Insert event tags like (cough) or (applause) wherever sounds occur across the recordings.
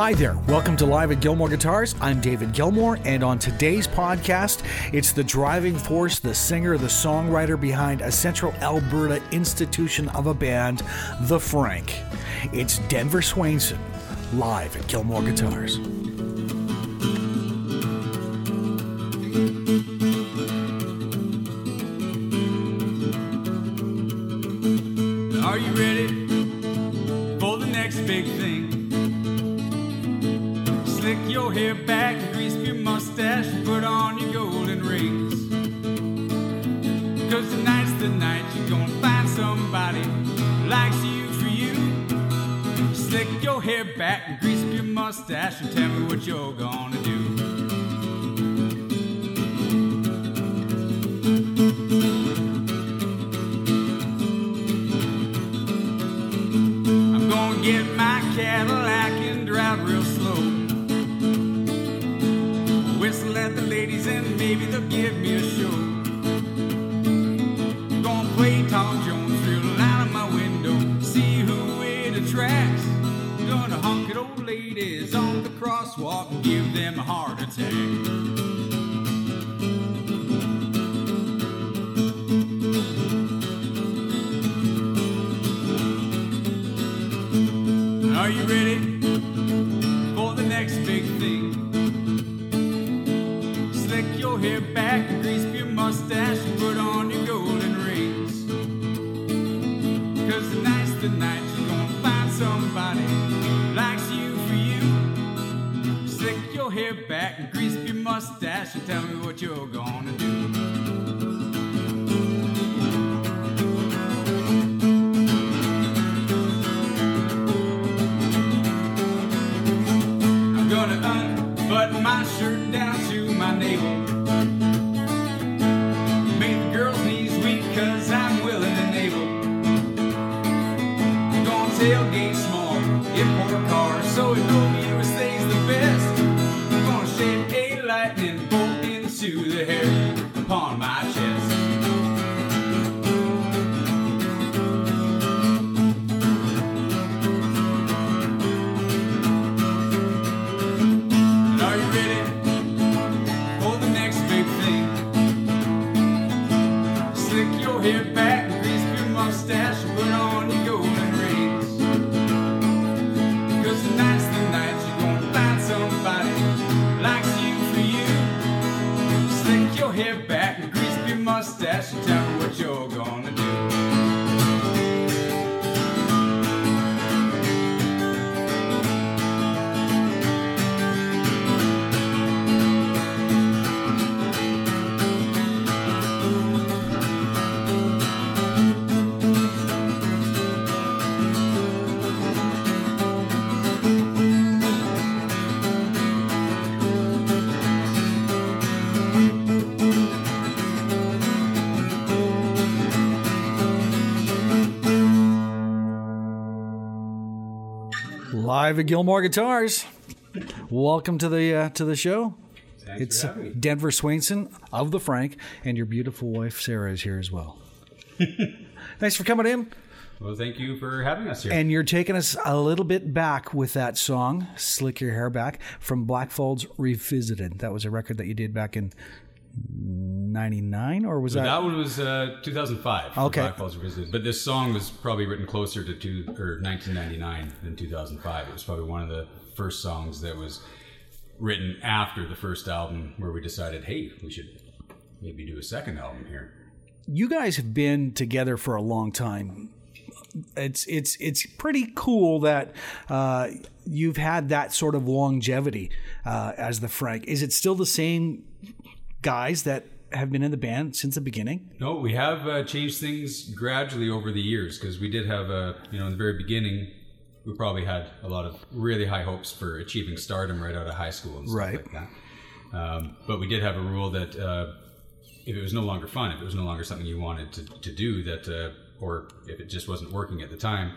Hi there. Welcome to Live at Gilmore Guitars. I'm David Gilmore, and on today's podcast, it's the driving force, the singer, the songwriter behind a Central Alberta institution of a band, The Frank. It's Denver Swainson, live at Gilmore Guitars. You're gonna Live at Gilmore Guitars. Welcome to the uh, to the show. Thanks It's me. Denver Swainson of the Frank, and your beautiful wife Sarah is here as well. (laughs) Thanks for coming in. Well, thank you for having us here. And you're taking us a little bit back with that song, Slick Your Hair Back, from Blackfalds Revisited. That was a record that you did back in 99, or was that? that one was uh, 2005. Okay. Blackfalds Revisited. But this song was probably written closer to two, or 1999 than 2005. It was probably one of the first songs that was written after the first album where we decided, hey, we should maybe do a second album here. you guys have been together for a long time. It's it's it's pretty cool that uh, you've had that sort of longevity uh, as the Frank. Is it still the same guys that have been in the band since the beginning? No, we have uh, changed things gradually over the years because we did have a, you know, in the very beginning, we probably had a lot of really high hopes for achieving stardom right out of high school and stuff Right. like that. Um, but we did have a rule that uh, if it was no longer fun, if it was no longer something you wanted to, to do, that, uh, or if it just wasn't working at the time,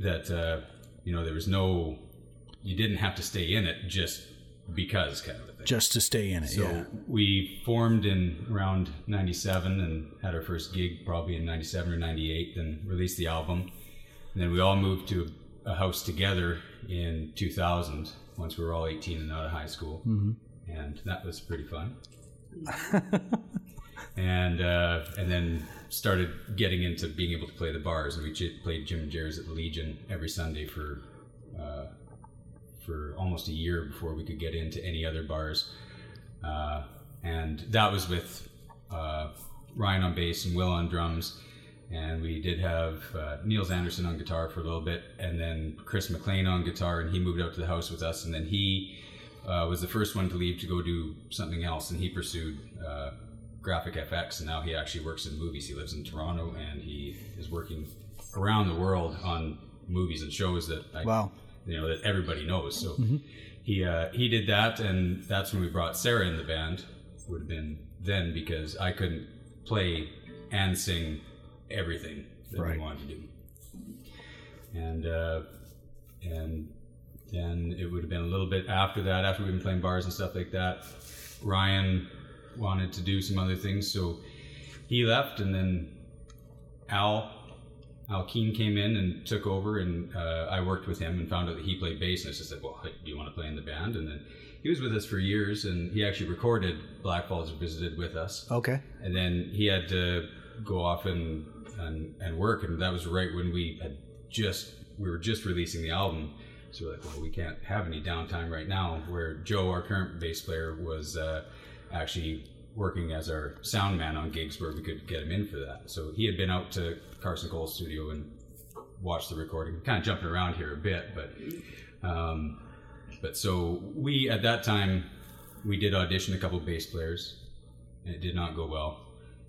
that, uh, you know, there was no, you didn't have to stay in it just because kind of. Just to stay in it, So yeah. we formed in around 97 and had our first gig probably in 97 or 98, then released the album. And then we all moved to a house together in 2000 once we were all 18 and out of high school, and that was pretty fun. and uh, and then started getting into being able to play the bars, and we j- played Jim and Jerry's at the Legion every Sunday for uh, for almost a year before we could get into any other bars, uh, and that was with uh, Ryan on bass and Will on drums. And we did have uh, Niels Anderson on guitar for a little bit, and then Chris McLean on guitar, and he moved out to the house with us. And then he uh, was the first one to leave to go do something else, and he pursued uh, graphic FX, and now he actually works in movies. He lives in Toronto, and he is working around the world on movies and shows that I, Wow. You know that everybody knows. So he uh, he did that, and that's when we brought Sarah in the band. Would have been then because I couldn't play and sing everything that Right. we wanted to do, and uh, and then it would have been a little bit after that, after we've been playing bars and stuff like that. Ryan wanted to do some other things, so he left, and then Al Al Keen came in and took over, and uh, I worked with him and found out that he played bass. And I just said, "Well, do you want to play in the band?" And then he was with us for years, and he actually recorded Blackfalds visited with us. Okay. And then he had to go off and, and and work, and that was right when we had just we were just releasing the album. So we're like, well, we can't have any downtime right now. Where Joe, our current bass player, was uh, actually working as our sound man on gigs where we could get him in for that. So he had been out to Carson Cole's studio and watched the recording. Kind of jumping around here a bit, but um, but so we at that time we did audition a couple bass players, and it did not go well.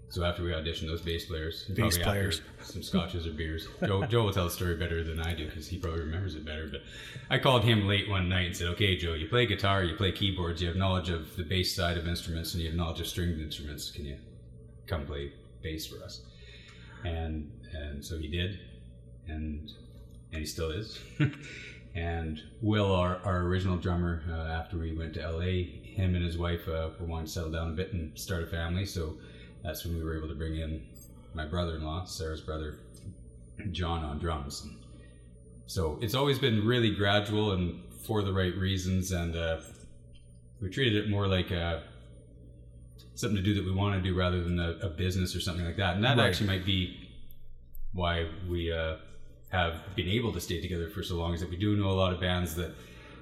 So after we auditioned those bass players, and Bass players. some scotches or beers. (laughs) Joe, Joe will tell the story better than I do because he probably remembers it better. But I called him late one night and said, "Okay, Joe, you play guitar, you play keyboards, you have knowledge of the bass side of instruments, and you have knowledge of stringed instruments. Can you come play bass for us?" And and so he did, and and he still is. (laughs) and Will, our, our original drummer, uh, after we went to LA, him and his wife uh, were wanting to settle down a bit and start a family. So that's when we were able to bring in my brother-in-law, Sarah's brother, John, on drums. So it's always been really gradual and for the right reasons, and uh, we treated it more like a, something to do that we want to do rather than a, a business or something like that. And that Right. actually might be why we uh, have been able to stay together for so long is that we do know a lot of bands that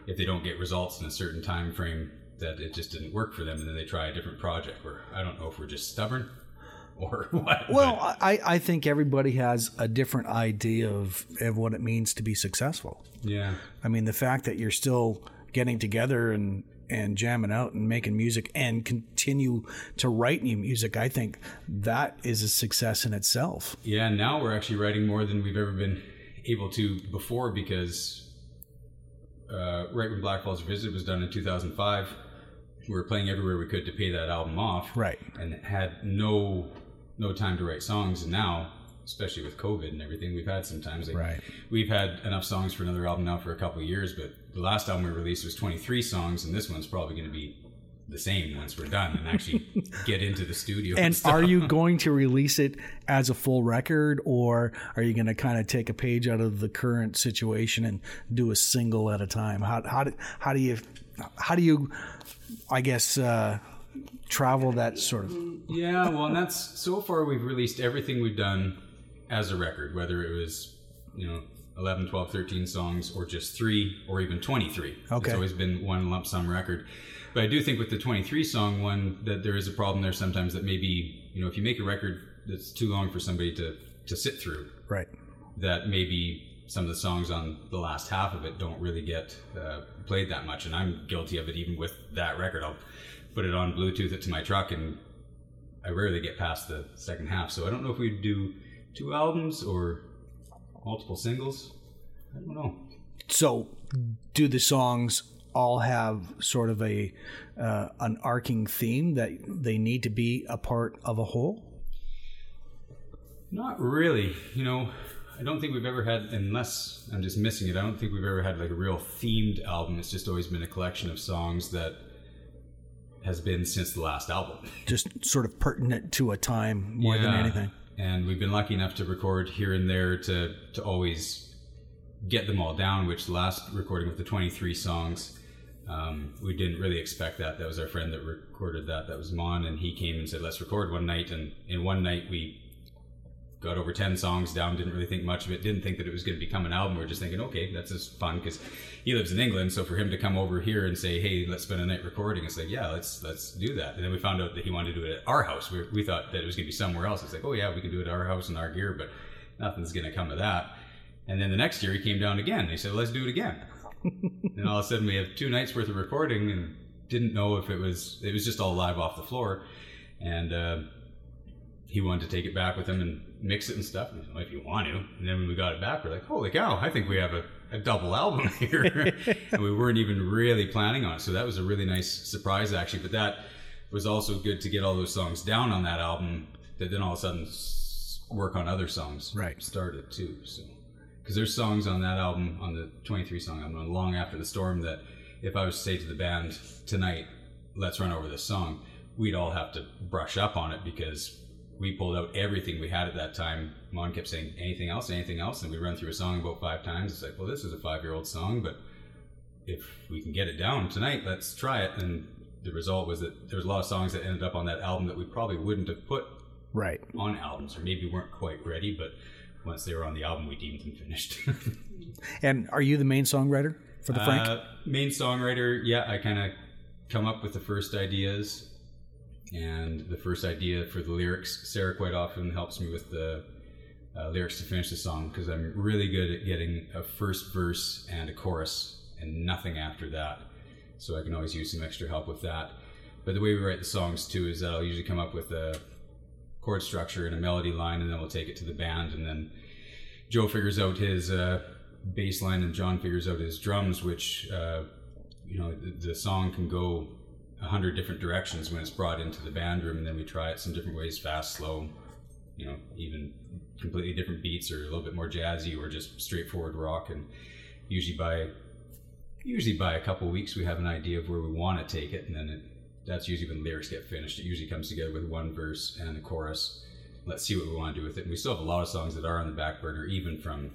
if they don't get results in a certain time frame that it just didn't work for them and then they try a different project where i don't know if we're just stubborn (laughs) or what Well, I, I think everybody has a different idea of, of what it means to be successful. yeah I mean, the fact that you're still getting together and and jamming out and making music and continue to write new music, I think that is a success in itself. yeah now we're actually writing more than we've ever been able to before because uh, right when Blackfalds visit was done in 2005 we were playing everywhere we could to pay that album off Right. and had no no time to write songs and now especially with covid and everything we've had sometimes like Right. we've had enough songs for another album now for a couple of years but the last album we released was 23 songs and this one's probably going to be the same once we're done and actually (laughs) get into the studio And stuff. are you going to release it as a full record, or are you going to kind of take a page out of the current situation and do a single at a time? How how do, how do you how do you, I guess, uh, travel that sort of? Yeah, well, and that's so far we've released everything we've done as a record, whether it was, you know, 11, 12, 13 songs or just three or even 23. Okay. It's always been one lump sum record. But I do think with the 23 song one that there is a problem there sometimes that maybe, you know, if you make a record that's too long for somebody to, to sit through, Right. that maybe some of the songs on the last half of it don't really get uh, played that much. And I'm guilty of it even with that record. I'll put it on Bluetooth it to my truck and I rarely get past the second half. So I don't know if we'd do two albums or multiple singles. I don't know. So, do the songs all have sort of a uh, an arcing theme that they need to be a part of a whole? Not really. You know, I don't think we've ever had, unless I'm just missing it, I don't think we've ever had like a real themed album. It's just always been a collection of songs that has been since the last album. (laughs) Just sort of pertinent to a time more than anything. And we've been lucky enough to record here and there to to always get them all down. Which the last recording with the 23 songs, Um, we didn't really expect that. That was our friend that recorded that. That was Mon, and he came and said, "Let's record one night." And in one night, we got over 10 songs down didn't really think much of it didn't think that it was going to become an album. We are just thinking okay that's just fun because he lives in england so for him to come over here and say hey let's spend a night recording it's like yeah let's let's do that. And then we found out that he wanted to do it at our house. We, we thought that it was going to be somewhere else. It's like oh yeah we can do it at our house and our gear but nothing's going to come of that. And then the next year he came down again. He said let's do it again. (laughs) And all of a sudden we have two nights worth of recording and didn't know if it was it was just all live off the floor. And uh, he wanted to take it back with him and mix it and stuff. If you want to. And then when we got it back, we're like, holy cow, I think we have a, a double album (laughs) here. and we weren't even really planning on it. So that was a really nice surprise, actually. But that was also good to get all those songs down on that album that then all of a sudden work on other songs right. started too. So because there's songs on that album, on the 23 song album, on Long After the Storm, that if I was to say to the band tonight, let's run over this song, we'd all have to brush up on it because we pulled out everything we had at that time. Mon kept saying, anything else, anything else? And we run through a song about five times. It's like, well, this is a five year old song, but if we can get it down tonight, let's try it. And the result was that there was a lot of songs that ended up on that album that we probably wouldn't have put right on albums or maybe weren't quite ready, but once they were on the album, we deemed them finished. (laughs) and are you the main songwriter for the Frank? Uh, main songwriter, yeah. I kind of come up with the first ideas and the first idea for the lyrics. Sarah quite often helps me with the uh, lyrics to finish the song because I'm really good at getting a first verse and a chorus and nothing after that. So I can always use some extra help with that. But the way we write the songs too is that I'll usually come up with a chord structure and a melody line, and then we'll take it to the band, and then Joe figures out his uh, bass line, and John figures out his drums, which uh, you know the, the song can go a hundred different directions when it's brought into the band room, and then we try it some different ways, fast, slow, you know, even completely different beats, or a little bit more jazzy, or just straightforward rock. And usually by usually by a couple weeks, we have an idea of where we want to take it, and then it, that's usually when lyrics get finished. It usually comes together with one verse and a chorus. Let's see what we want to do with it. And we still have a lot of songs that are on the back burner, even from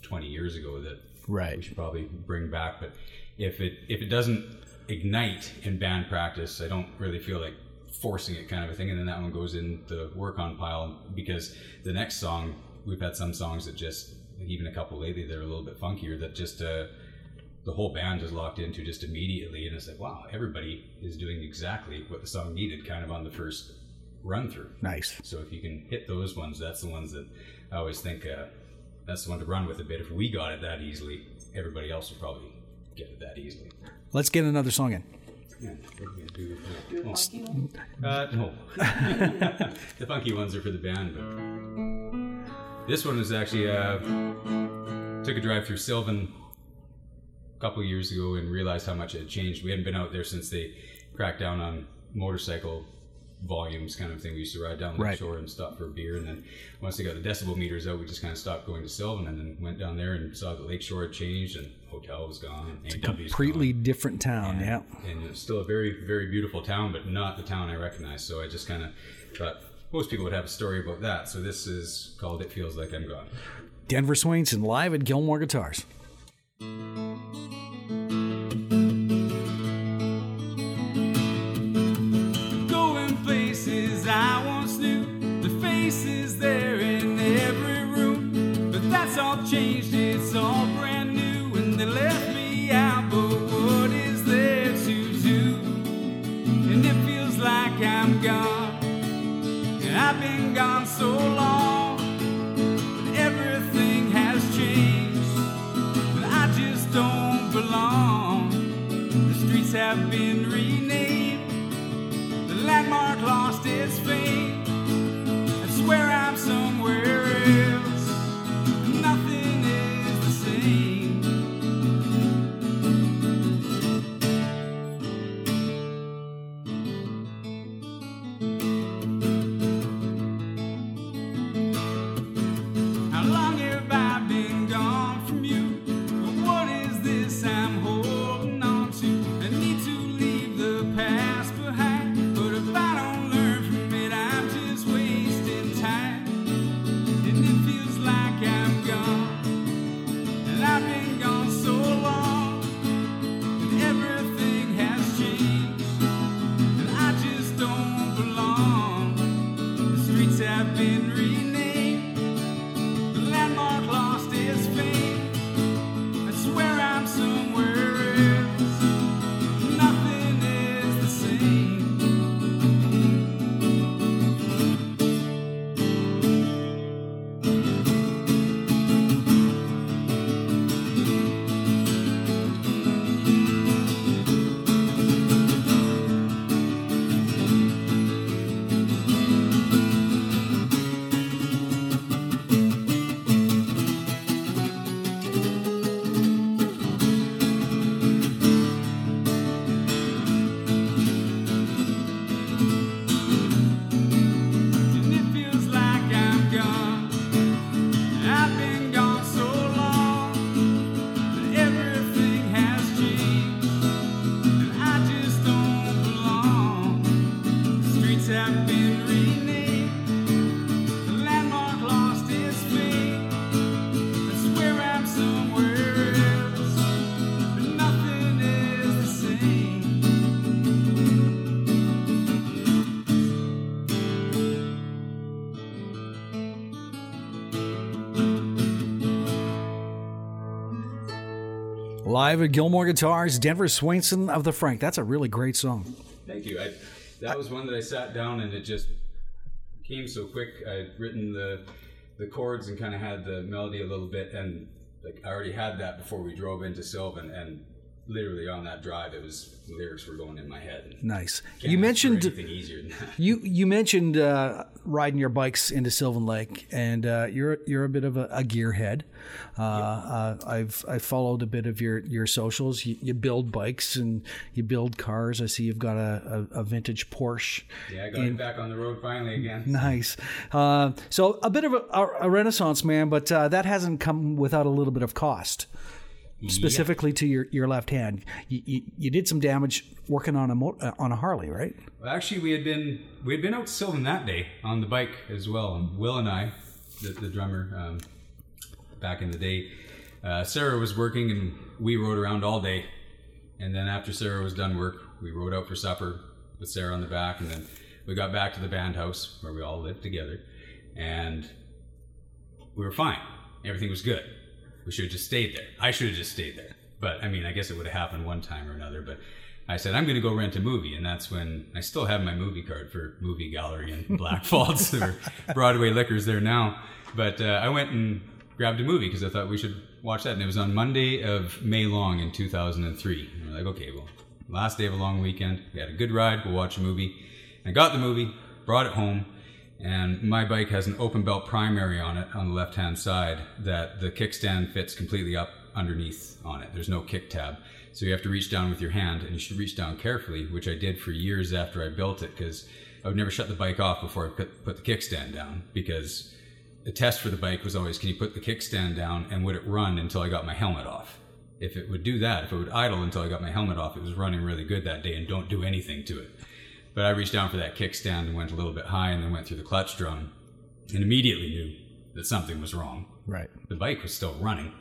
20 years ago, that right. we should probably bring back. But if it if it doesn't ignite in band practice. I don't really feel like forcing it kind of a thing. And then that one goes in the work on pile because the next song, we've had some songs that just, even a couple lately, that are a little bit funkier that just, uh, the whole band is locked into just immediately. And it's like, wow, everybody is doing exactly what the song needed kind of on the first run through. Nice. So if you can hit those ones, that's the ones that I always think, uh, that's the one to run with a bit. If we got it that easily, everybody else would probably get it that easily. Let's get another song in. (laughs) The funky ones are for the band, but this one was actually uh, took a drive through Sylvan a couple years ago and realized how much it had changed. We hadn't been out there since they cracked down on motorcycle volumes kind of thing. We used to ride down the right. shore and stop for a beer, and then once they got the decibel meters out, we just kind of stopped going to Sylvan, and then went down there and saw the lakeshore had changed, and hotel was gone. It's a completely gone. different town, and, yeah. And it's still a very, very beautiful town, but not the town I recognize. So I just kind of thought most people would have a story about that. So this is called "It Feels Like I'm Gone." Denver Swainson live at Gilmore Guitars. have been At Gilmore Guitars, Denver Swainson of the Frank. That's a really great song. Thank you. I, that was one that I sat down and it just came so quick. I'd written the the chords and kind of had the melody a little bit, and like I already had that before we drove into Sylvan, and literally on that drive, it was lyrics were going in my head. Nice. You mentioned easier than that. you you mentioned uh, riding your bikes into Sylvan Lake, and uh, you're you're a bit of a, a gearhead. Uh, uh, I've I followed a bit of your your socials. You, you build bikes and you build cars. I see you've got a, a, a vintage Porsche. Yeah, I got back on the road finally again. (laughs) Nice. Uh, so a bit of a, a renaissance man, but uh, that hasn't come without a little bit of cost. Specifically to your, your left hand, you, you, you did some damage working on a mo- uh, on a Harley, right? Well, actually, we had been we had been out Sylvan that day on the bike as well. And Will and I, the, the drummer, um, back in the day, uh, Sarah was working and we rode around all day. And then after Sarah was done work, we rode out for supper with Sarah on the back, and then we got back to the band house where we all lived together, and we were fine. Everything was good. We should have just stayed there. I should have just stayed there. But I mean, I guess it would have happened one time or another. But I said, I'm going to go rent a movie. And that's when I still have my movie card for Movie Gallery in (laughs) Blackfalds. or Broadway liquors there now. But uh, I went and grabbed a movie because I thought we should watch that. And it was on Monday of May Long in 2003. And we're like, okay, well, last day of a long weekend. We had a good ride. We'll watch a movie. And I got the movie, brought it home and my bike has an open belt primary on it on the left hand side that the kickstand fits completely up underneath on it. There's no kick tab. So you have to reach down with your hand and you should reach down carefully, which I did for years after I built it because I would never shut the bike off before I put, put the kickstand down because the test for the bike was always can you put the kickstand down and would it run until I got my helmet off? If it would do that, if it would idle until I got my helmet off, it was running really good that day and don't do anything to it. But I reached down for that kickstand and went a little bit high and then went through the clutch drum and immediately knew that something was wrong. Right. The bike was still running.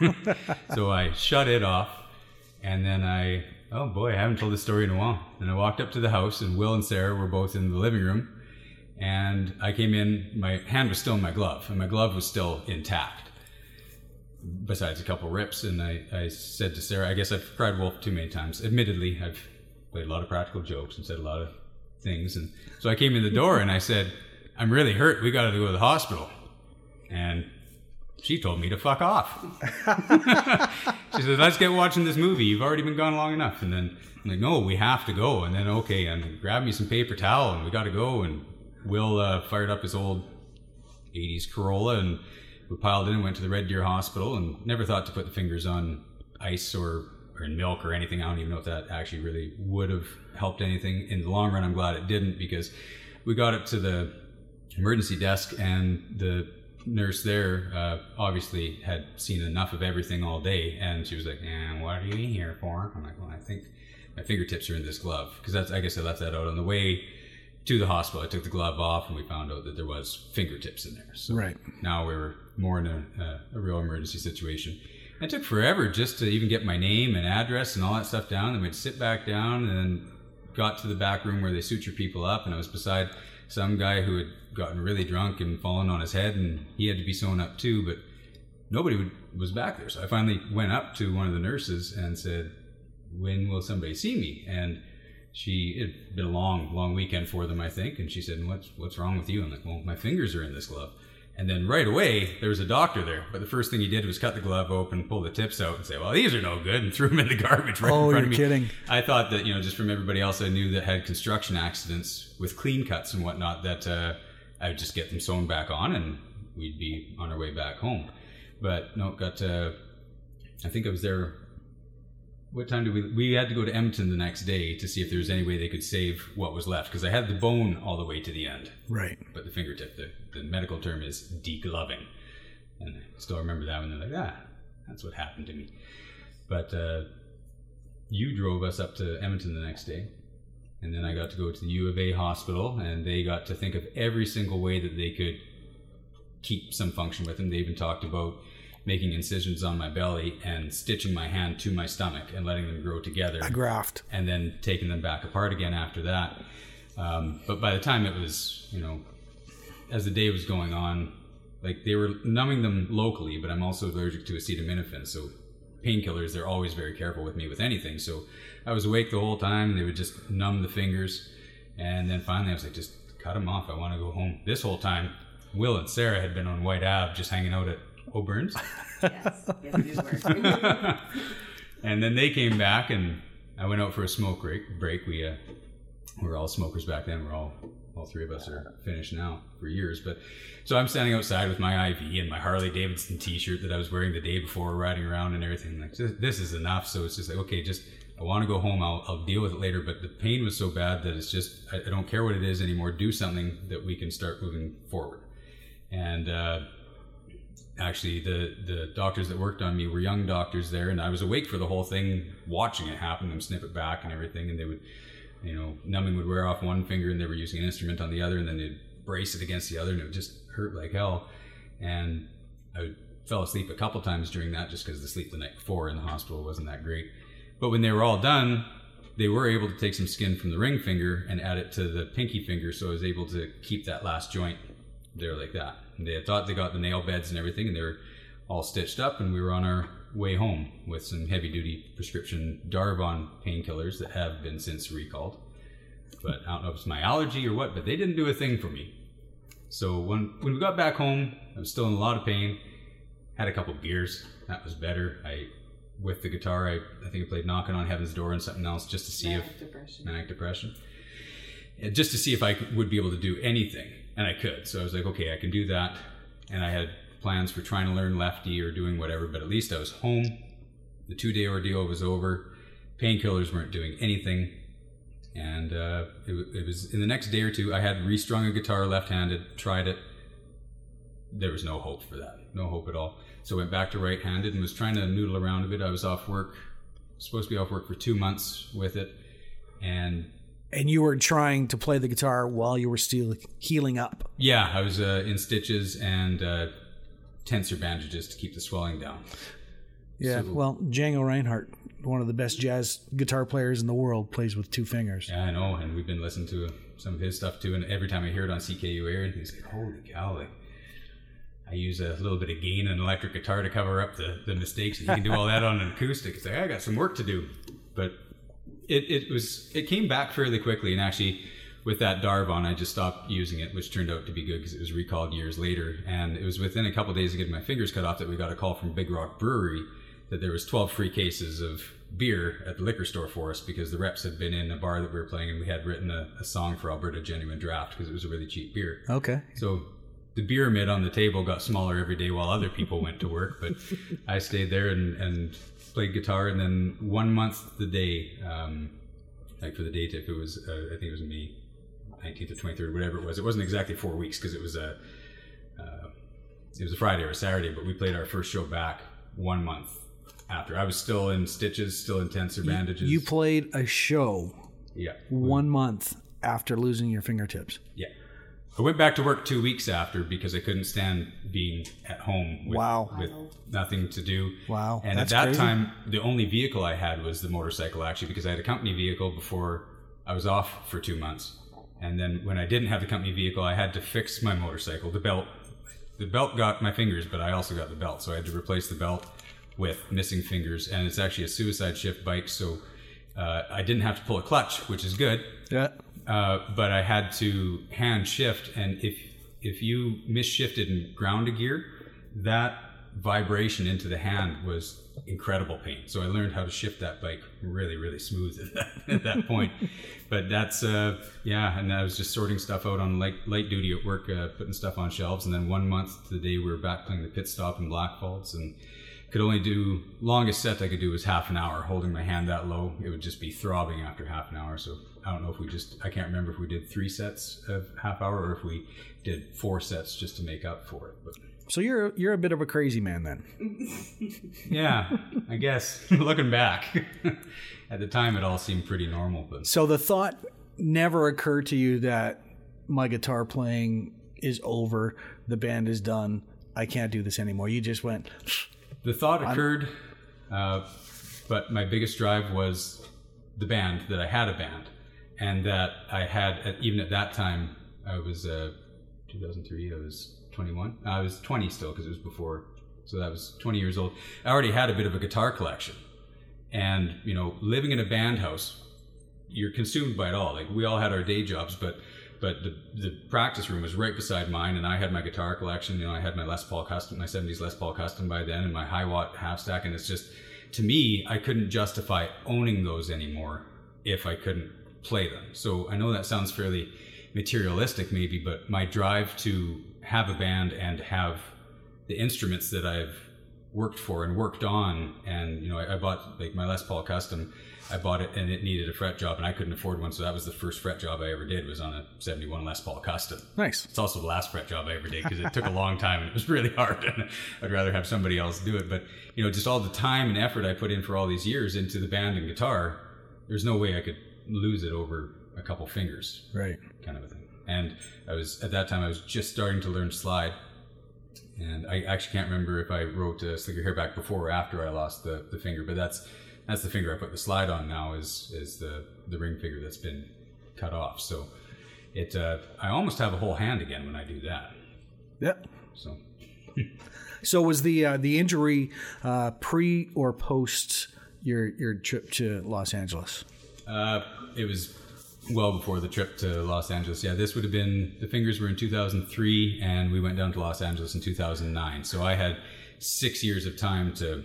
(laughs) so I shut it off and then I, oh boy, I haven't told this story in a while. And I walked up to the house and Will and Sarah were both in the living room. And I came in, my hand was still in my glove and my glove was still intact besides a couple rips. And I, I said to Sarah, I guess I've cried wolf too many times. Admittedly, I've played a lot of practical jokes and said a lot of things. And so I came in the door and I said, I'm really hurt. We got to go to the hospital. And she told me to fuck off. (laughs) she said, let's get watching this movie. You've already been gone long enough. And then I'm like, no, we have to go. And then, okay, and grab me some paper towel and we got to go. And Will uh, fired up his old 80s Corolla and we piled in and went to the Red Deer Hospital and never thought to put the fingers on ice or, or in milk or anything. I don't even know if that actually really would have helped anything. In the long run, I'm glad it didn't because we got up to the emergency desk and the nurse there uh, obviously had seen enough of everything all day and she was like and what are you here for i'm like well i think my fingertips are in this glove because that's i guess i left that out on the way to the hospital i took the glove off and we found out that there was fingertips in there so Right. now we were more in a, a, a real emergency situation it took forever just to even get my name and address and all that stuff down then we'd sit back down and got to the back room where they suture people up and i was beside some guy who had gotten really drunk and fallen on his head, and he had to be sewn up too. But nobody would, was back there, so I finally went up to one of the nurses and said, "When will somebody see me?" And she it had been a long, long weekend for them, I think, and she said, "What's what's wrong with you?" I'm like, "Well, my fingers are in this glove." And then right away, there was a doctor there. But the first thing he did was cut the glove open, pull the tips out, and say, "Well, these are no good," and (laughs) threw them in the garbage right Oh, in front you're of me. kidding. I thought that you know, just from everybody else I knew that had construction accidents with clean cuts and whatnot, that uh, I would just get them sewn back on, and we'd be on our way back home. But no, got. Uh, I think I was there. What time did we? We had to go to Edmonton the next day to see if there was any way they could save what was left because I had the bone all the way to the end Right. but the fingertip, the, the medical term is degloving. And I still remember that when they're like, ah, that's what happened to me. But uh, you drove us up to Edmonton the next day. And then I got to go to the U of A hospital, and they got to think of every single way that they could keep some function with him. They even talked about making incisions on my belly and stitching my hand to my stomach and letting them grow together A graft. and then taking them back apart again after that. Um, but by the time it was, you know, as the day was going on, like they were numbing them locally, but I'm also allergic to acetaminophen, so painkillers. They're always very careful with me with anything. So I was awake the whole time. They would just numb the fingers, and then finally I was like, just cut them off. I want to go home. This whole time, Will and Sarah had been on Whyte Ave, just hanging out at O'Byrne's. (laughs) Yes, (laughs) yes, it is work. and then they came back, and I went out for a smoke break. Break. We uh, we were all smokers back then. We're all all three of us are finished now for years. But so I'm standing outside with my IV and my Harley Davidson T-shirt that I was wearing the day before, riding around and everything. Like this, this is enough. So it's just like okay, just I want to go home. I'll I'll deal with it later. But the pain was so bad that it's just I, I don't care what it is anymore. Do something that we can start moving forward. And uh, actually the the doctors that worked on me were young doctors there and i was awake for the whole thing watching it happen. Them snip it back and everything and they would you know numbing would wear off one finger and they were using an instrument on the other and then they'd brace it against the other and it would just hurt like hell. And i would, fell asleep a couple times during that just because the sleep the night before in the hospital wasn't that great. But when they were all done they were able to take some skin from the ring finger and add it to the pinky finger so i was able to keep that last joint there like that. And they had thought they got the nail beds and everything, and they were all stitched up, and we were on our way home with some heavy duty prescription Darvon painkillers that have been since recalled. But I don't know if it's my allergy or what, but they didn't do a thing for me. So when when we got back home, I was still in a lot of pain. Had a couple beers, that was better. I with the guitar, I, I think I played "Knocking on Heaven's Door" and something else just to see if Manic depression. manic depression, just to see if I would be able to do anything, and I could. So I was like, okay, I can do that, and I had plans for trying to learn lefty or doing whatever. But at least I was home. The two-day ordeal was over. Painkillers weren't doing anything, and uh, it, it was in the next day or two. I had restrung a guitar left-handed, tried it. There was no hope for that, no hope at all. So I went back to right-handed and was trying to noodle around a bit. I was off work, supposed to be off work for two months with it, and And you were trying to play the guitar while you were still healing up. Yeah, I was uh, in stitches and uh, tensor bandages to keep the swelling down. Yeah. So- well, Django Reinhardt, one of the best jazz guitar players in the world, plays with two fingers. Yeah, I know, and we've been listening to some of his stuff too. And every time I hear it on CKUA, he's like, holy cow! Like, I use a little bit of gain and electric guitar to cover up the, the mistakes, and you can do all that on an acoustic. It's like I got some work to do, but it, it was it came back fairly quickly. And actually, with that Darvon, I just stopped using it, which turned out to be good because it was recalled years later. And it was within a couple days of getting my fingers cut off that we got a call from Big Rock Brewery that there was 12 free cases of beer at the liquor store for us because the reps had been in a bar that we were playing and we had written a, a song for Alberta Genuine Draft because it was a really cheap beer. Okay. So the beer mid on the table got smaller every day while other people went to work, but I stayed there and, and played guitar. And then one month the day, um, like for the date, if it was, uh, I think it was May 19th or 23rd, whatever it was. It wasn't exactly four weeks because it was a, uh, it was a Friday or a Saturday, but we played our first show back one month after. I was still in stitches, still in tensor bandages. You played a show yeah. one month after losing your fingertips. Yeah. I went back to work two weeks after because I couldn't stand being at home with, Wow. with nothing to do. Wow, And that's at that crazy. time, the only vehicle I had was the motorcycle actually because I had a company vehicle before I was off for two months. And then when I didn't have the company vehicle, I had to fix my motorcycle. The belt, the belt got my fingers, but I also got the belt, so I had to replace the belt with missing fingers. And it's actually a suicide shift bike, so uh, I didn't have to pull a clutch, which is good. Yeah. Uh, but I had to hand shift, and if if you misshifted and ground a gear, that vibration into the hand was incredible pain. So I learned how to shift that bike really, really smooth (laughs) at that, at that point. But that's uh, yeah, and I was just sorting stuff out on light light duty at work, uh, putting stuff on shelves, and then one month to the day we were back playing the pit stop in Blackfalds and could only do longest set I could do was half an hour holding my hand that low it would just be throbbing after half an hour so I don't know if we just I can't remember if we did three sets of half hour or if we did four sets just to make up for it but So you're you're a bit of a crazy man then. (laughs) yeah I guess (laughs) looking back (laughs) at the time it all seemed pretty normal but So the thought never occurred to you that my guitar playing is over, the band is done, I can't do this anymore. You just went, the thought occurred uh, but my biggest drive was the band that I had a band and that I had at, even at that time I was uh, 2003 I was 21 I was 20 still because it was before so that was 20 years old. I already had a bit of a guitar collection. And you know living in a band house you're consumed by it all. Like we all had our day jobs but but the, the practice room was right beside mine and I had my guitar collection you know I had my Les Paul custom my 70s Les Paul custom by then and my high Hiwatt half stack and it's just to me I couldn't justify owning those anymore if I couldn't play them. So I know that sounds fairly materialistic maybe but my drive to have a band and have the instruments that I've worked for and worked on and you know I, I bought like my Les Paul custom I bought it and it needed a fret job and I couldn't afford one so that was the first fret job I ever did was on a 71 Les Paul custom nice. it's also the last fret job I ever did because it took a long time and it was really (laughs) hard. And I'd rather have somebody else do it. But you know, just all the time and effort I put in for all these years into the band and guitar, there's no way I could lose it over a couple fingers, Right. kind of a thing. And I was at that time I was just starting to learn slide, and I actually can't remember if I wrote uh, "Slick Your Hair Back" before or after I lost the, the finger. But that's that's the finger I put the slide on now is is the the ring finger that's been cut off. So it uh, I almost have a whole hand again when I do that. Yep. So (laughs) So was the uh, the injury uh, pre or post your your trip to Los Angeles? uh, it was well before the trip to Los Angeles. Yeah, this would have been the fingers were in 2003, and we went down to Los Angeles in 2009. So I had six years of time to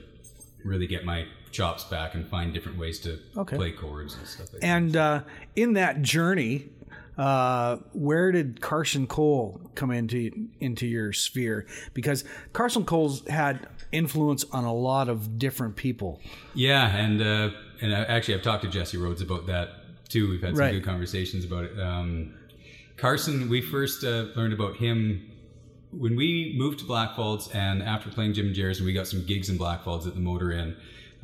really get my chops back and find different ways to Okay. play chords and stuff like that. And uh, in that journey, uh, where did Carson Cole come into into your sphere? Because Carson Cole's had influence on a lot of different people. Yeah, and uh, and I, actually, I've talked to Jesse Rhodes about that too. We've had some Right. good conversations about it. Um, Carson, we first uh, learned about him when we moved to Blackfalds, and after playing Jim and Jerry's, and we got some gigs in Blackfalds at the Motor Inn.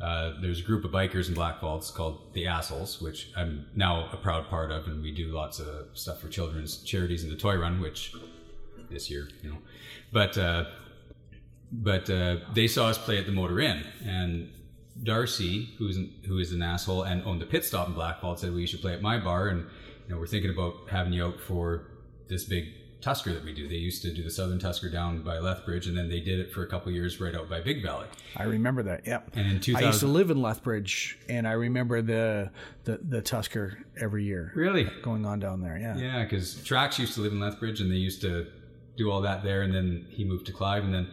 Uh, there's a group of bikers in Blackfalds called the Assholes, which I'm now a proud part of, and we do lots of stuff for children's charities in the Toy Run, which this year, you know, but. Uh, but uh, they saw us play at the Motor Inn, and Darcy, who's an, who is an asshole and owned the pit stop in Blackfall, said, "Well, should play at my bar, and you know we're thinking about having you out for this big Tusker that we do. They used to do the Southern Tusker down by Lethbridge, and then they did it for a couple years right out by Big Valley. I remember that. Yep. And in 2000- I used to live in Lethbridge, and I remember the the, the Tusker every year really, going on down there. Yeah. Yeah, because Trax used to live in Lethbridge and they used to do all that there, and then he moved to Clive, and then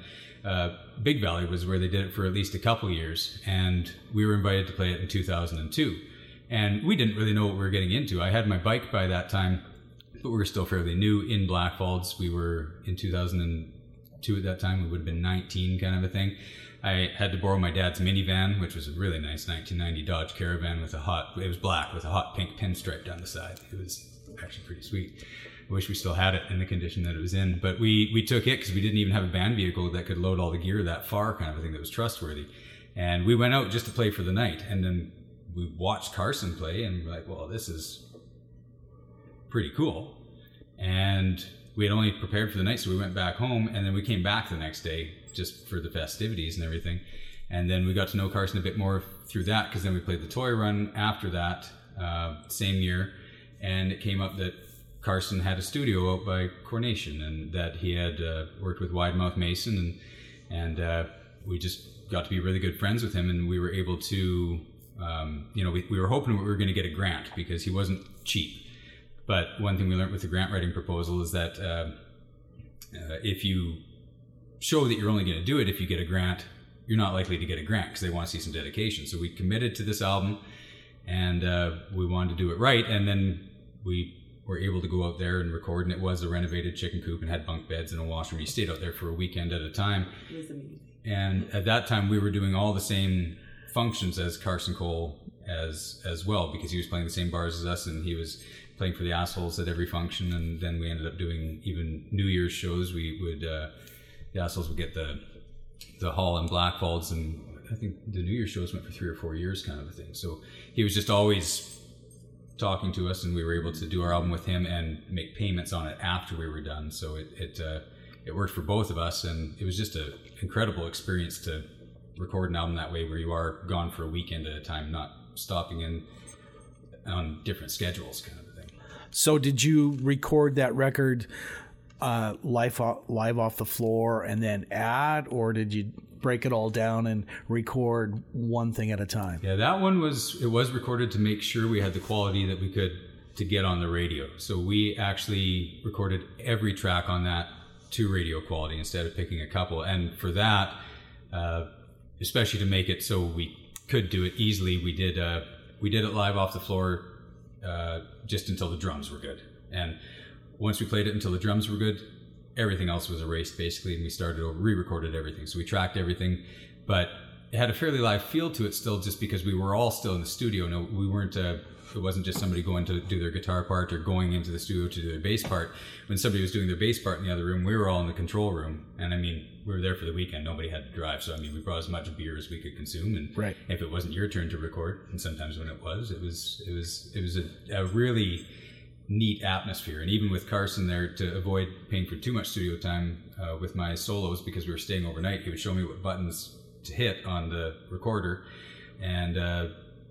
uh, Big Valley was where they did it for at least a couple years, and we were invited to play it in 2002, and we didn't really know what we were getting into. I had my bike by that time, but we were still fairly new in Blackfalds. We were in 2002 at that time. We would have been 19, kind of a thing. I had to borrow my dad's minivan, which was a really nice 1990 Dodge Caravan with a hot. It was black with a hot pink pinstripe down the side. It was actually pretty sweet. I wish we still had it in the condition that it was in, but we we took it because we didn't even have a band vehicle that could load all the gear that far, kind of a thing that was trustworthy. And we went out just to play for the night, and then we watched Carson play, and we're like, well, this is pretty cool. And we had only prepared for the night, so we went back home, and then we came back the next day just for the festivities and everything. And then we got to know Carson a bit more through that because then we played the toy run after that, uh, same year. And it came up that Carson had a studio out by Coronation, and that he had uh, worked with Wide Mouth Mason, and and uh, we just got to be really good friends with him, and we were able to, um, you know, we, we were hoping we were going to get a grant because he wasn't cheap. But one thing we learned with the grant writing proposal is that uh, uh, if you show that you're only going to do it if you get a grant, you're not likely to get a grant because they want to see some dedication. So we committed to this album, and uh, we wanted to do it right, and then we were able to go out there and record, and it was a renovated chicken coop and had bunk beds and a washroom. You stayed out there for a weekend at a time. It was amazing. And at that time, we were doing all the same functions as Carson Cole as as well because he was playing the same bars as us, and he was playing for the assholes at every function. And then we ended up doing even New Year's shows. We would uh, the assholes would get the the hall in Blackfalds, and I think the New Year's shows went for three or four years, kind of a thing. So he was just always talking to us, and we were able to do our album with him and make payments on it after we were done. So it it uh, it worked for both of us, and it was just an incredible experience to record an album that way, where you are gone for a weekend at a time, not stopping in on different schedules, kind of. So, did you record that record uh, live off, live off the floor and then add, or did you break it all down and record one thing at a time? Yeah, that one was it was recorded to make sure we had the quality that we could to get on the radio. So we actually recorded every track on that to radio quality instead of picking a couple. And for that, uh, especially to make it so we could do it easily, we did uh, we did it live off the floor uh, just until the drums were good. And once we played it until the drums were good, everything else was erased basically, and we started over, re-recorded everything. So we tracked everything, but it had a fairly live feel to it still, just because we were all still in the studio. No, we weren't. Uh, it wasn't just somebody going to do their guitar part or going into the studio to do their bass part. When somebody was doing their bass part in the other room, we were all in the control room. And I mean, we were there for the weekend. Nobody had to drive, so I mean, we brought as much beer as we could consume. And Right. if it wasn't your turn to record, and sometimes when it was, it was it was it was a, a really neat atmosphere. And even with Carson there, to avoid paying for too much studio time uh, with my solos because we were staying overnight, he would show me what buttons to hit on the recorder. And uh,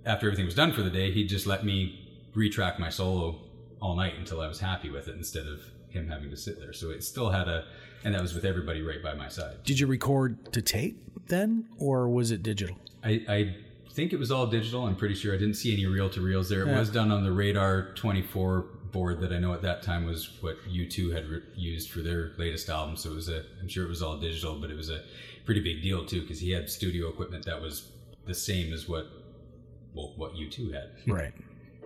after everything was done for the day, he'd just let me retrack my solo all night until I was happy with it instead of him having to sit there. So it still had a, and that was with everybody right by my side. Did you record to tape then, or was it digital? I, I think it was all digital. I'm pretty sure I didn't see any reel to reels there. It Yeah. was done on the Radar 24 board that I know at that time was what U2 had re- used for their latest album. So it was a, I'm sure it was all digital, but it was a pretty big deal too because he had studio equipment that was the same as what, well, what U2 had. Right.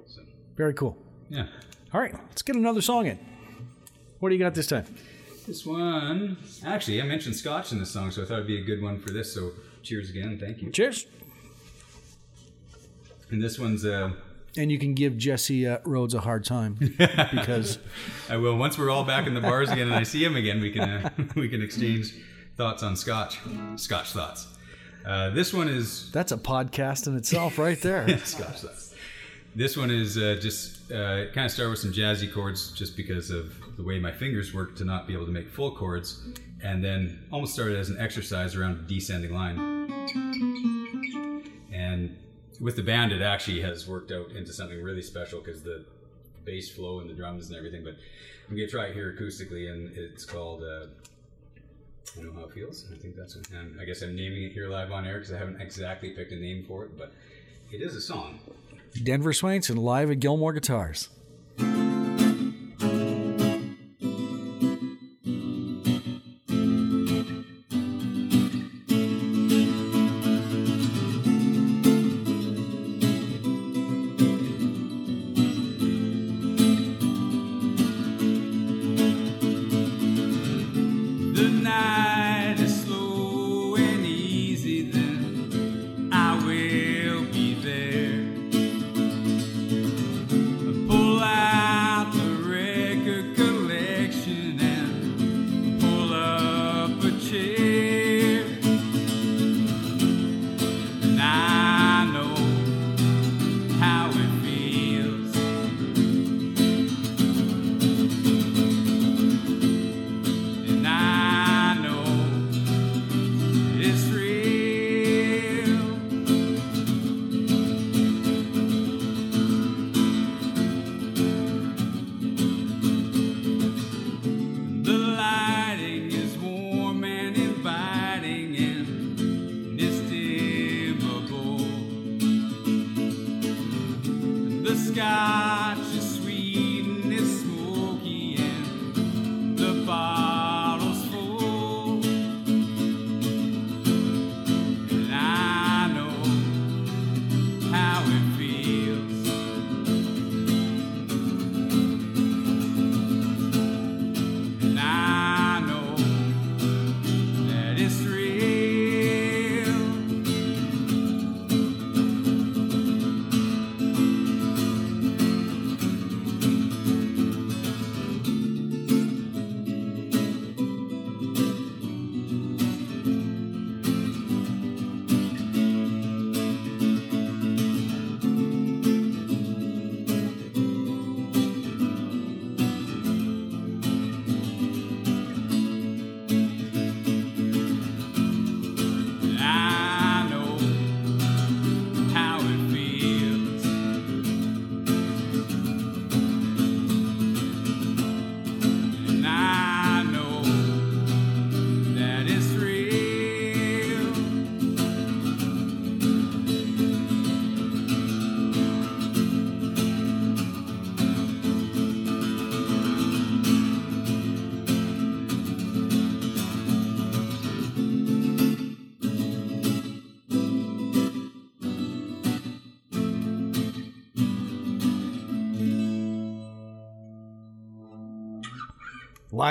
So, Very cool. yeah. All right, let's get another song in. What do you got this time? This one, actually, I mentioned Scotch in this song, so I thought it'd be a good one for this. So cheers again. Thank you. Cheers. And this one's, uh, And you can give Jesse uh, Rhodes a hard time (laughs) because I will. Once we're all back in the bars again and I see him again, we can uh, (laughs) we can exchange thoughts on Scotch, Scotch thoughts. Uh, this one is that's a podcast in itself, right there. (laughs) This one is uh, just uh, kind of start with some jazzy chords, just because of the way my fingers work to not be able to make full chords, and then almost started as an exercise around descending line. And with the band, it actually has worked out into something really special because the bass flow and the drums and everything. But I'm gonna try it here acoustically, and it's called. I know how it feels. I think that's. And I guess I'm naming it here live on air because I haven't exactly picked a name for it, but it is a song. Denver Swainson live at Gilmore Guitars.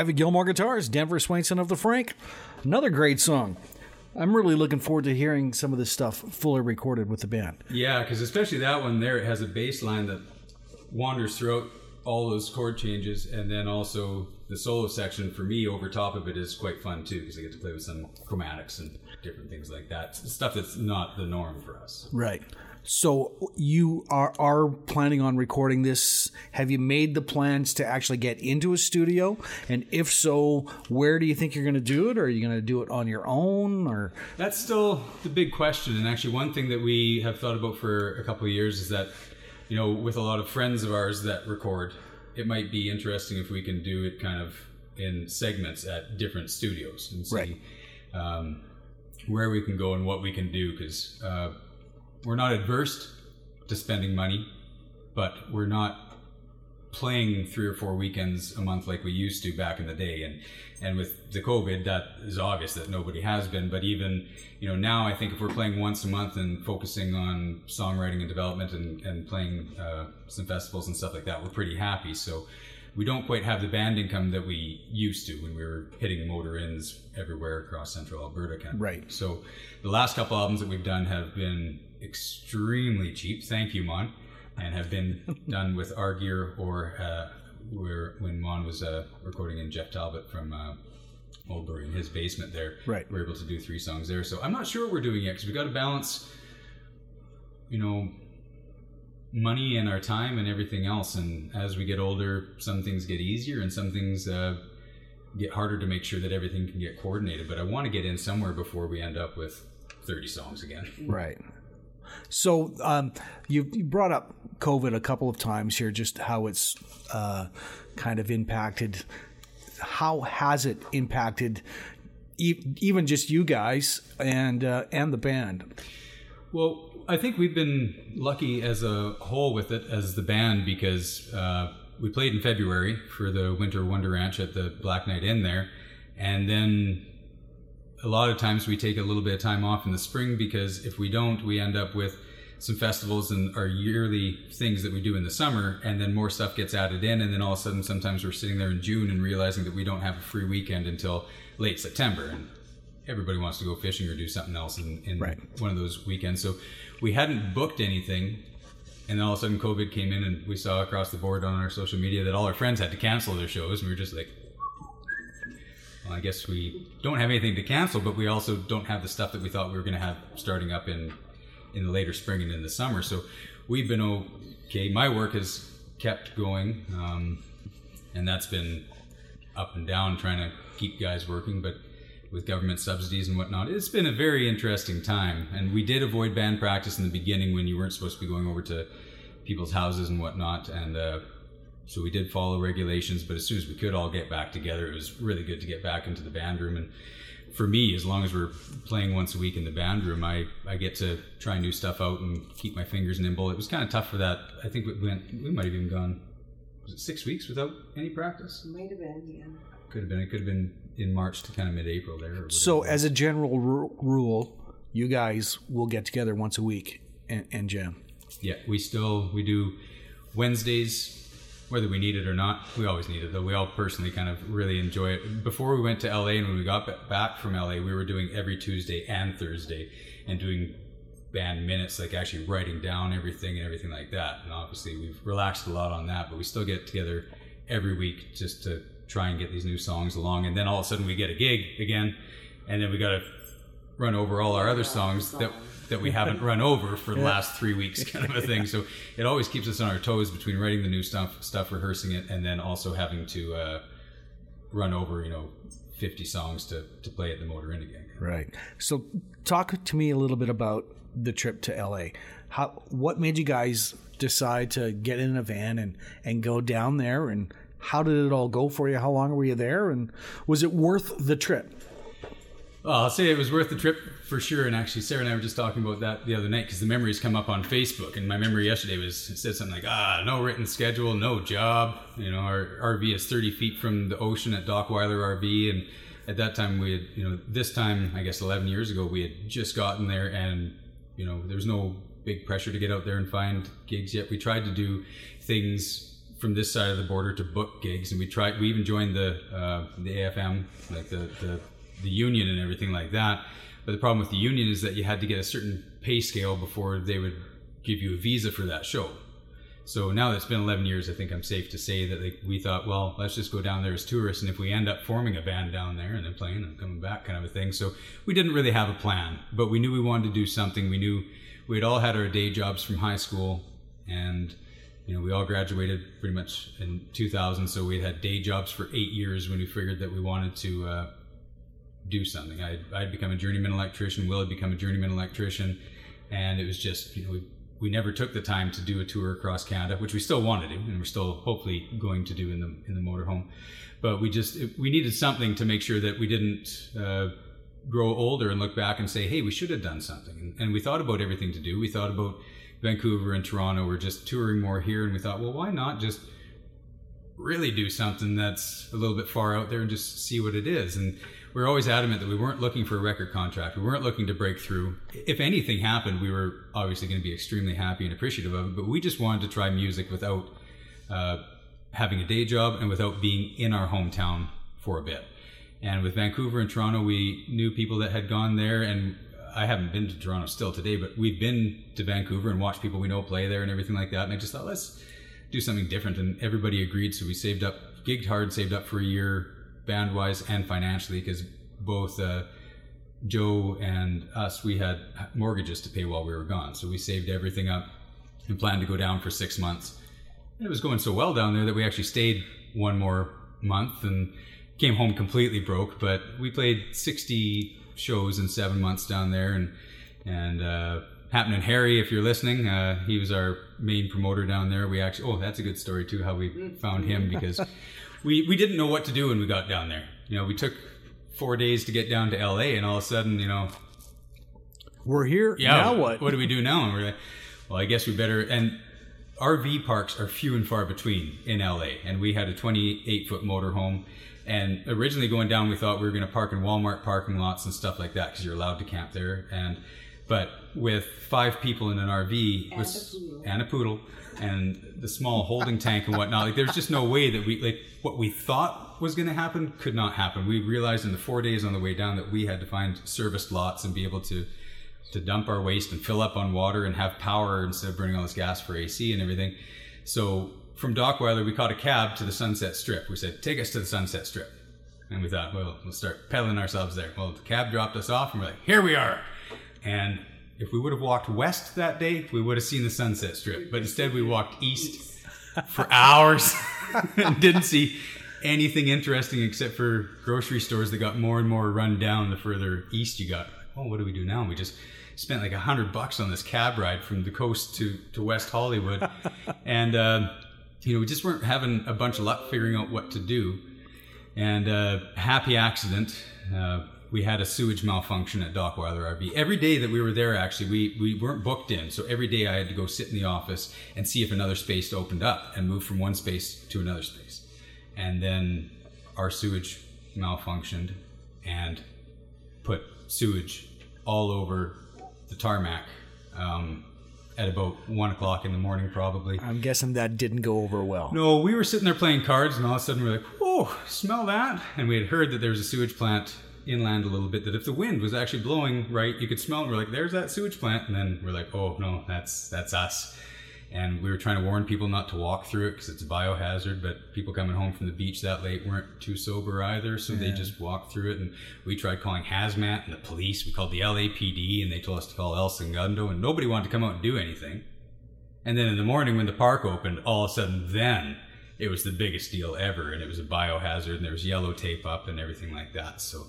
Live Gilmore Guitars, Denver Swainson of the Frank. Another great song. I'm really looking forward to hearing some of this stuff fully recorded with the band. Yeah, because especially that one there, it has a bass line that wanders throughout all those chord changes, and then also the solo section for me over top of it is quite fun too, because I get to play with some chromatics and different things like that. Stuff that's not the norm for us. Right. So you are are planning on recording this. Have you made the plans to actually get into a studio? And if so, where do you think you're going to do it? Or are you going to do it on your own? Or That's still the big question. And actually, one thing that we have thought about for a couple of years is that, you know, with a lot of friends of ours that record, it might be interesting if we can do it kind of in segments at different studios and see Right. um, where we can go and what we can do. Because uh, we're not adverse to spending money, but we're not playing three or four weekends a month like we used to back in the day. And and with the covid that is obvious that nobody has been. But even you know now i think if we're playing once a month and focusing on songwriting and development and, and playing uh, some festivals and stuff like that we're pretty happy. So we don't quite have the band income that we used to when we were hitting motor ins everywhere across central alberta kind of Right. so the last couple albums that we've done have been extremely cheap thank you mon and have been (laughs) done with our gear or uh, where when Mon was uh, recording in Jeff Talbot from uh, Oldbury in his basement there. Right. We are able to do three songs there. So I'm not sure what we're doing yet because we've got to balance, you know, money and our time and everything else. And as we get older, some things get easier and some things uh, get harder to make sure that everything can get coordinated. But I want to get in somewhere before we end up with 30 songs again. Right. So um, you, you brought up COVID a couple of times here, just how it's uh, kind of impacted. How has it impacted e- even just you guys and uh, and the band? Well, I think we've been lucky as a whole with it as the band because uh, we played in February for the Winter Wonder Ranch at the Black Knight Inn there, and then a lot of times we take a little bit of time off in the spring because if we don't, we end up with some festivals and our yearly things that we do in the summer, and then more stuff gets added in, and then all of a sudden, sometimes we're sitting there in June and realizing that we don't have a free weekend until late September, and everybody wants to go fishing or do something else in, in Right. one of those weekends. So we hadn't booked anything, and then all of a sudden, COVID came in, and we saw across the board on our social media that all our friends had to cancel their shows, and we were just like, I guess we don't have anything to cancel, but we also don't have the stuff that we thought we were going to have starting up in in the later spring and in the summer. So we've been okay. My work has kept going, um, and that's been up and down trying to keep guys working, but with government subsidies and whatnot, it's been a very interesting time. And we did avoid band practice in the beginning when you weren't supposed to be going over to people's houses and whatnot, and uh, so we did follow regulations. But as soon as we could all get back together, it was really good to get back into the band room. And for me, as long as we're playing once a week in the band room, I, I get to try new stuff out and keep my fingers nimble. It was kind of tough for that. I think we went, we might have even gone, was it six weeks without any practice? Might have been, yeah. Could have been. It could have been in March to kind of mid-April there. or. So, as a general ru- rule, you guys will get together once a week and, and jam. yeah, we still we do Wednesdays whether we need it or not. We always need it, though. We all personally kind of really enjoy it. Before we went to LA and when we got back from LA, we were doing every Tuesday and Thursday and doing band minutes, like actually writing down everything and everything like that. And obviously, we've relaxed a lot on that, but we still get together every week just to try and get these new songs along. And then all of a sudden, we get a gig again, and then we got to run over all our other songs that that we haven't run over for the last three weeks, (laughs) kind of a thing. So it always keeps us on our toes between writing the new stuff, stuff, rehearsing it, and then also having to uh, run over, you know, fifty songs to to play at the Motor Inn again. Right. So, talk to me a little bit about the trip to LA. How what made you guys decide to get in a van and and go down there and how did it all go for you? How long were you there and was it worth the trip? Well, I'll say it was worth the trip for sure. And actually, Sarah and I were just talking about that the other night because the memories come up on Facebook. And my memory yesterday was it said something like, "Ah, no written schedule, no job. You know, our RV is 30 feet from the ocean at Dockweiler RV." And at that time, we had, you know, this time, I guess 11 years ago, we had just gotten there, and you know, there was no big pressure to get out there and find gigs yet. We tried to do things from this side of the border to book gigs, and we tried. We even joined the uh, the AFM, like the, the the union and everything like that. But the problem with the union is that you had to get a certain pay scale before they would give you a visa for that show. So now that it's been 11 years, I think I'm safe to say that like, we thought, well, let's just go down there as tourists, and if we end up forming a band down there and then playing and coming back, kind of a thing. So we didn't really have a plan, but we knew we wanted to do something. We knew we had all had our day jobs from high school, and you know we all graduated pretty much in 2000. So we had day jobs for eight years when we figured that we wanted to. Uh, do something. I I'd become a journeyman electrician. Will had become a journeyman electrician, and it was just you know we we never took the time to do a tour across Canada, which we still want to, do, and we're still hopefully going to do in the in the motorhome. But we just we needed something to make sure that we didn't uh, grow older and look back and say, hey, we should have done something. And, and we thought about everything to do. We thought about Vancouver and Toronto. We're just touring more here, and we thought, well, why not just really do something that's a little bit far out there and just see what it is and we were always adamant that we weren't looking for a record contract. We weren't looking to break through. If anything happened, we were obviously going to be extremely happy and appreciative of it. But we just wanted to try music without uh, having a day job and without being in our hometown for a bit. And with Vancouver and Toronto, we knew people that had gone there, and I haven't been to Toronto still today, but we've been to Vancouver and watched people we know play there and everything like that. And I just thought, let's do something different. And everybody agreed, so we saved up, gigged hard, saved up for a year, band wise and financially because both uh, Joe and us we had mortgages to pay while we were gone, so we saved everything up and planned to go down for six months. And it was going so well down there that we actually stayed one more month and came home completely broke. But we played sixty shows in seven months down there, and and uh, happening Harry, if you're listening, uh, he was our main promoter down there. We actually, oh, that's a good story too, how we found him because (laughs) we we didn't know what to do when we got down there. You know, we took four days to get down to LA, and all of a sudden, you know, we're here. yeah, now what? What do we do now? And we're like, well, I guess we better. And RV parks are few and far between in LA, and we had a 28 foot motorhome. And originally going down, we thought we were going to park in Walmart parking lots and stuff like that because you're allowed to camp there. And but with five people in an RV And with, a poodle. and a poodle and the small holding tank and whatnot, like there's just no way that we like what we thought was going to happen could not happen. We realized in the four days on the way down that we had to find serviced lots and be able to to dump our waste and fill up on water and have power instead of burning all this gas for AC and everything. So from Dockweiler, we caught a cab to the Sunset Strip. We said, "Take us to the Sunset Strip," and we thought, "Well, we'll start pedaling ourselves there." Well, the cab dropped us off, and we're like, "Here we are!" And if we would have walked west that day, we would have seen the Sunset Strip. But instead, we walked east for hours (laughs) and didn't see anything interesting except for grocery stores that got more and more run down the further east you got. Oh, what do we do now? And we just spent like a hundred bucks on this cab ride from the coast to, to West Hollywood. (laughs) and, uh, you know, we just weren't having a bunch of luck figuring out what to do. And uh, happy accident, uh, we had a sewage malfunction at Dockweiler RV. Every day that we were there, actually, we, we weren't booked in. So every day I had to go sit in the office and see if another space opened up and move from one space to another space. And then our sewage malfunctioned and put sewage all over the tarmac um, at about one o'clock in the morning, probably. I'm guessing that didn't go over well. No, we were sitting there playing cards, and all of a sudden we're like, "Oh, smell that!" And we had heard that there was a sewage plant inland a little bit. That if the wind was actually blowing right, you could smell. it. We're like, "There's that sewage plant," and then we're like, "Oh no, that's that's us." And we were trying to warn people not to walk through it because it's a biohazard. But people coming home from the beach that late weren't too sober either, so they just walked through it. And we tried calling hazmat and the police. We called the LAPD, and they told us to call El Segundo, and nobody wanted to come out and do anything. And then in the morning when the park opened, all of a sudden then it was the biggest deal ever, and it was a biohazard, and there was yellow tape up and everything like that. So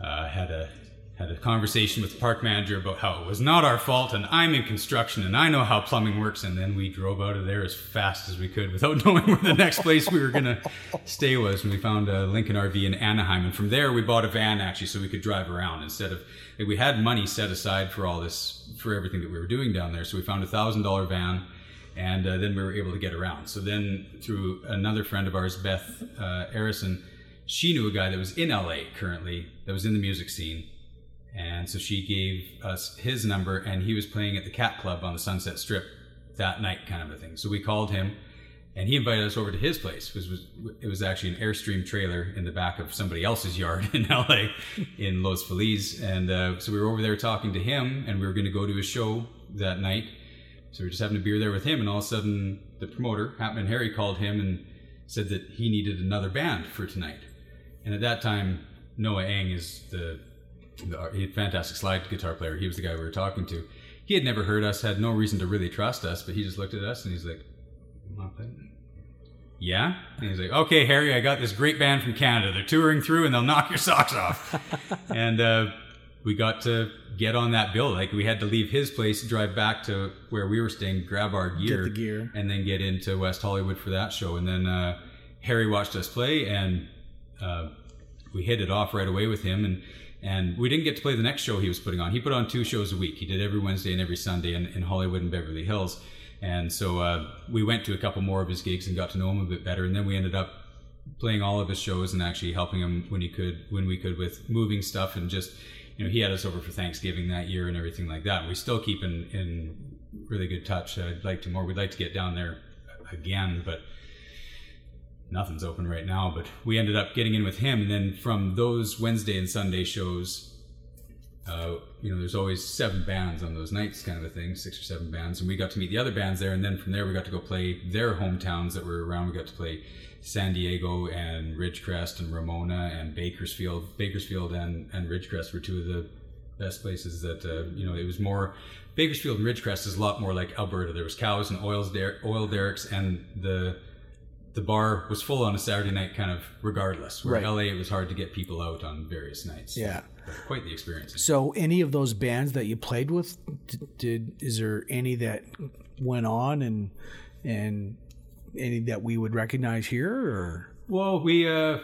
uh, had a had a conversation with the park manager about how it was not our fault, and I'm in construction and I know how plumbing works. And then we drove out of there as fast as we could without (laughs) knowing where the next place we were gonna stay was. And we found a Lincoln RV in Anaheim, and from there we bought a van actually so we could drive around instead of we had money set aside for all this for everything that we were doing down there. So we found a thousand dollar van and uh, then we were able to get around. So then, through another friend of ours, Beth uh, Arison, she knew a guy that was in LA currently that was in the music scene, and so she gave us his number, and he was playing at the Cat Club on the Sunset Strip that night, kind of a thing. So we called him, and he invited us over to his place. It was it was actually an Airstream trailer in the back of somebody else's yard (laughs) in LA, in Los Feliz, and uh, so we were over there talking to him, and we were going to go to his show that night. So we were just having a beer there with him, and all of a sudden, the promoter, Hatman Harry, called him and said that he needed another band for tonight. And at that time, Noah Eng is the, the fantastic slide guitar player. He was the guy we were talking to. He had never heard us, had no reason to really trust us, but he just looked at us and he's like, "You want that?" Yeah? And he's like, okay, Harry, I got this great band from Canada. They're touring through and they'll knock your socks off. (laughs) and uh, we got to get on that bill. Like we had to leave his place, drive back to where we were staying, grab our gear, the gear. and then get into West Hollywood for that show. And then uh, Harry watched us play, and uh, we hit it off right away with him. And and we didn't get to play the next show he was putting on. He put on two shows a week. He did every Wednesday and every Sunday in, in Hollywood and Beverly Hills. And so uh, we went to a couple more of his gigs and got to know him a bit better. And then we ended up playing all of his shows and actually helping him when he could, when we could, with moving stuff and just, you know, he had us over for Thanksgiving that year and everything like that. We still keep in, in really good touch. I'd like to more. We'd like to get down there again, but nothing's open right now. But we ended up getting in with him, and then from those Wednesday and Sunday shows, uh, you know, there's always seven bands on those nights, kind of a thing, six or seven bands, and we got to meet the other bands there, and then from there we got to go play their hometowns that were around. We got to play San Diego and Ridgecrest and Ramona and Bakersfield. Bakersfield and and Ridgecrest were two of the best places that uh, you know. It was more Bakersfield and Ridgecrest is a lot more like Alberta. There was cows and oils der- oil derricks, and the the bar was full on a Saturday night, kind of regardless. Where Right. LA, it was hard to get people out on various nights. Yeah. quite the experience. So, any of those bands that you played with, did, did is there any that went on and and any that we would recognize here? Or Well, we uh,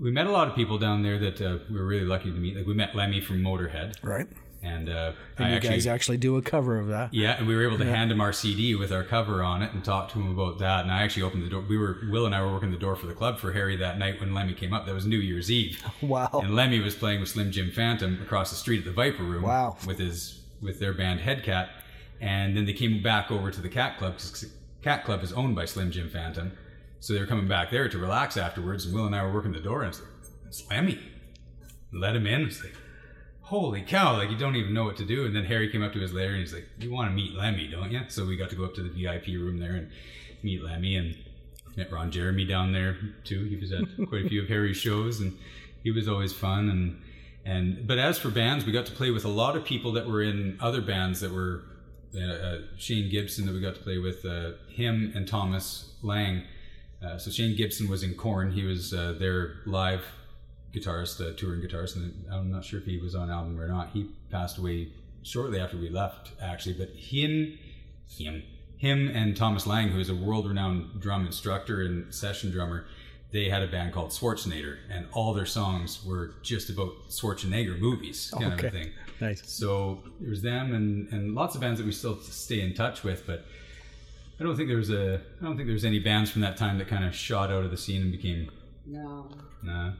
we met a lot of people down there that uh, we were really lucky to meet. Like we met Lemmy from Motorhead, right? and uh, And I you actually guys actually do a cover of that. Yeah, and we were able to hand him our CD with our cover on it and talk to him about that. And I actually opened the door. We were Will and I were working the door for the club for Harry that night when Lemmy came up. That was New Year's Eve. (laughs) Wow. And Lemmy was playing with Slim Jim Phantom across the street at the Viper Room. Wow. With his with their band Headcat, and then they came back over to the Cat Club because Cat Club is owned by Slim Jim Phantom, so they were coming back there to relax afterwards. And Will and I were working the door, and it's like, it's Lemmy. Let him in. It's like, holy cow, like you don't even know what to do. And then Harry came up to us later and he's like, You want to meet Lemmy, don't you? So we got to go up to the VIP room there and meet Lemmy and met Ron Jeremy down there too. He was at (laughs) quite a few of Harry's shows and he was always fun and and but as for bands, we got to play with a lot of people that were in other bands that were uh, uh, Shane Gibson that we got to play with uh, him and Thomas Lang. Uh, so Shane Gibson was in Korn. He was uh, their live guitarist, uh, touring guitarist, and I'm not sure if he was on album or not. He passed away shortly after we left, actually. But him, him, him, and Thomas Lang, who is a world-renowned drum instructor and session drummer, they had a band called Schwarzenegger, and all their songs were just about Schwarzenegger movies, kind of a thing. Nice. So it was them and, and lots of bands that we still stay in touch with, but I don't think there was a I don't think there was any bands from that time that kind of shot out of the scene and became No. nah.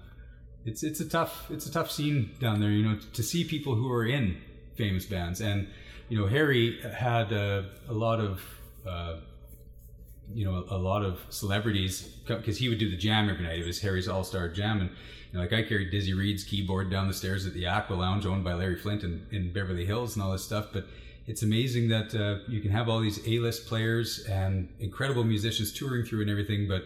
It's it's a tough it's a tough scene down there, you know, to see people who are in famous bands. And you know, Harry had uh, a lot of uh, you know a, a, lot of celebrities because he would do the jam every night. It was Harry's All Star Jam, and you know, like I carried Dizzy Reed's keyboard down the stairs at the Aqua Lounge, owned by Larry Flynt in, in Beverly Hills, and all this stuff. But it's amazing that uh, you can have all these A-list players and incredible musicians touring through and everything, but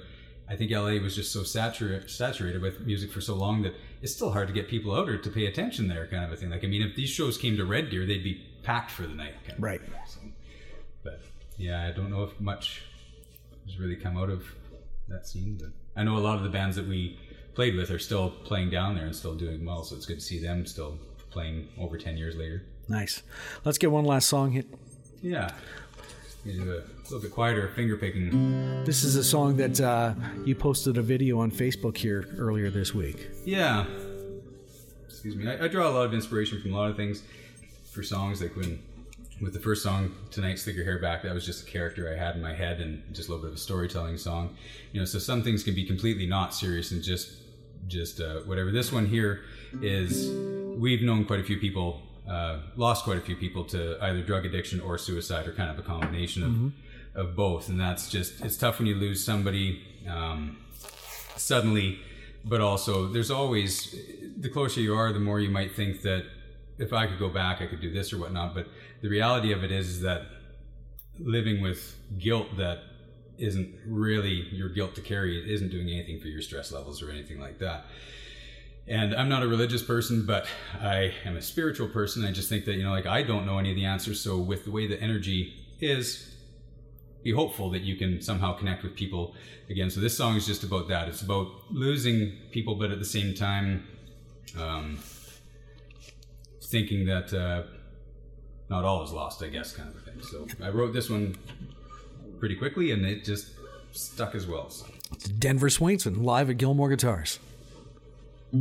I think LA was just so saturated saturated with music for so long that it's still hard to get people out or to pay attention there, kind of a thing. Like, I mean, if these shows came to Red Deer, they'd be packed for the night. Kind of right. So, but yeah, I don't know if much has really come out of that scene, but I know a lot of the bands that we played with are still playing down there and still doing well. So it's good to see them still playing over 10 years later. Nice. Let's get one last song hit. Yeah do a little bit quieter finger picking. This is a song that uh, you posted a video on Facebook here earlier this week. Yeah. Excuse me. I, I, draw a lot of inspiration from a lot of things for songs. Like when, with the first song tonight, "Slick Your Hair Back," that was just a character I had in my head and just a little bit of a storytelling song. You know, so some things can be completely not serious and just, just uh, whatever. This one here is. We've known quite a few people uh, lost quite a few people to either drug addiction or suicide, or kind of a combination of mm-hmm. of both. And that's just it's tough when you lose somebody um, suddenly, but also there's always the closer you are, the more you might think that if I could go back, I could do this or whatnot. But the reality of it is, is that living with guilt that isn't really your guilt to carry it isn't doing anything for your stress levels or anything like that and I'm not a religious person, but I am a spiritual person. I just think that, you know, like I don't know any of the answers. So, with the way the energy is, be hopeful that you can somehow connect with people again. So, this song is just about that. It's about losing people, but at the same time, um, thinking that uh, not all is lost, I guess, kind of a thing. So, I wrote this one pretty quickly and it just stuck as well. So. Denver Swainson live at Gilmore Guitars. If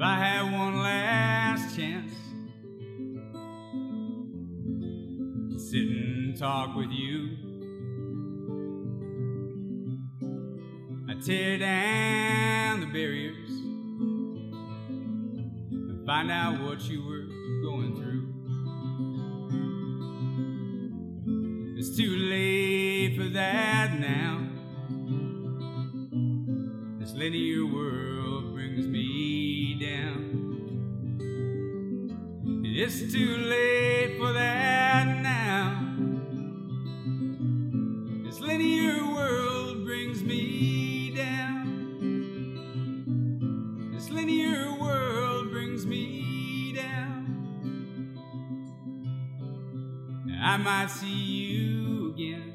I had one last chance to sit and talk with you, tear down the barriers and find out what you were going through. It's too late for that now. This linear world brings me down. It's too late for that I see you again.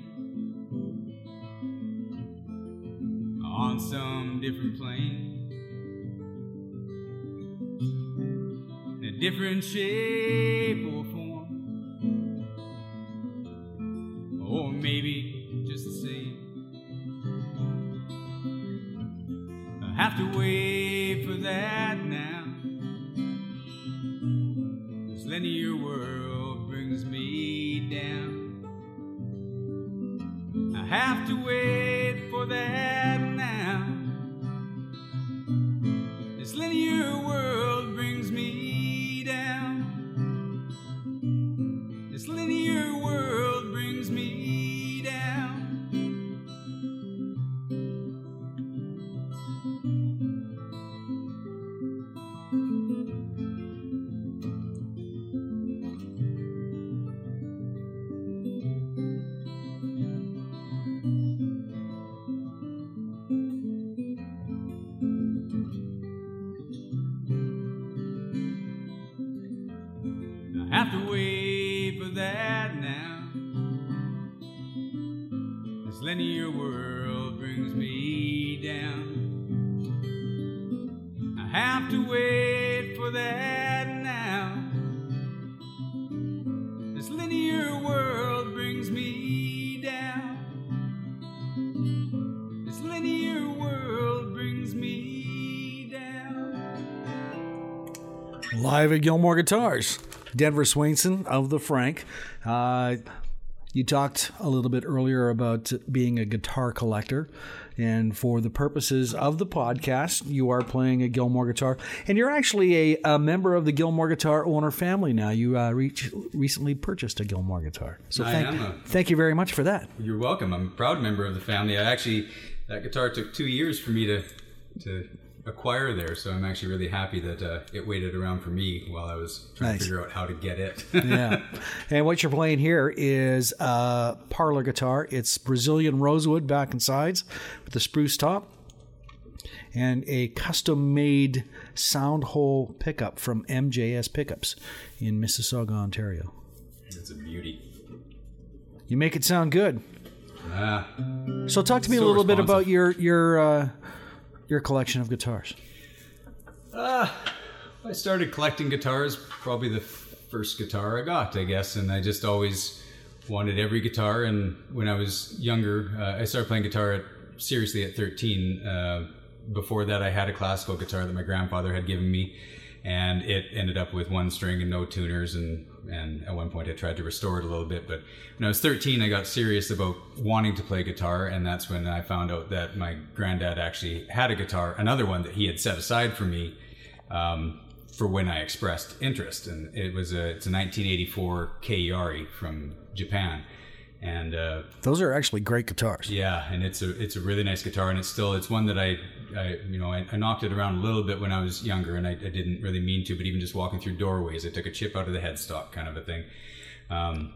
On some different plane, in a different shape linear world brings me down. I have to wait for that now. This linear world brings me down. This linear world brings me down. Live at Gilmore Guitars, Denver Swainson of the Frank. Uh, You talked a little bit earlier about being a guitar collector, and for the purposes of the podcast, you are playing a Gilmore guitar, and you're actually a, a member of the Gilmore guitar owner family now. You uh, reach, recently purchased a Gilmore guitar, so I thank, am a- thank you very much for that. You're welcome. I'm a proud member of the family. I actually that guitar took two years for me to to acquire there, so I'm actually really happy that uh, it waited around for me while I was trying Nice. to figure out how to get it. (laughs) yeah. And what you're playing here is a parlor guitar. It's Brazilian rosewood back and sides with the spruce top and a custom made sound hole pickup from MJS Pickups in Mississauga, Ontario. it's a beauty. You make it sound good. Ah, So talk to me a little bit about your your uh, your collection of guitars. I started collecting guitars probably the first guitar I got, I guess, and I just always wanted every guitar. And when I was younger, uh, I started playing guitar at, seriously at 13. Uh, before that, I had a classical guitar that my grandfather had given me, and it ended up with one string and no tuners. And and at one point, I tried to restore it a little bit. But when I was 13, I got serious about wanting to play guitar, and that's when I found out that my granddad actually had a guitar, another one that he had set aside for me um, for when I expressed interest, and it was a it's a 1984 K. Yairi from Japan, and uh, Those are actually great guitars. yeah, and it's a it's a really nice guitar, and it's still it's one that I, I you know I, I knocked it around a little bit when I was younger, and I, I didn't really mean to, but even just walking through doorways, I took a chip out of the headstock, kind of a thing. Um,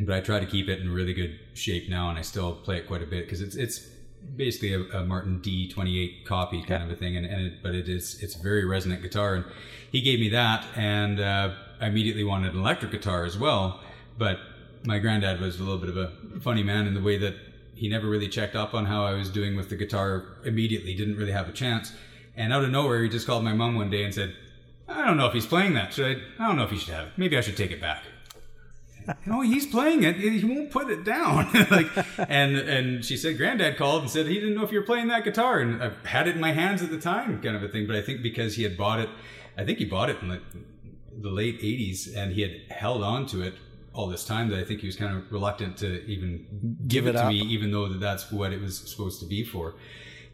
but I try to keep it in really good shape now, and I still play it quite a bit because it's it's basically a, a Martin D28 copy kind of a thing, and, and it, but it is it's a very resonant guitar, and he gave me that, and uh, I immediately wanted an electric guitar as well, but my granddad was a little bit of a funny man in the way that he never really checked up on how I was doing with the guitar immediately, didn't really have a chance. And out of nowhere, he just called my mom one day and said, I don't know if he's playing that. Should I? I don't know if he should have it. Maybe I should take it back. No, (laughs) oh, he's playing it. He won't put it down. (laughs) like, and and she said, Granddad called and said he didn't know if you were playing that guitar, and I had it in my hands at the time, kind of a thing. But I think because he had bought it, I think he bought it in the late '80s, and he had held on to it all this time. That I think he was kind of reluctant to even give, Give it, to up. me, even though that that's what it was supposed to be for.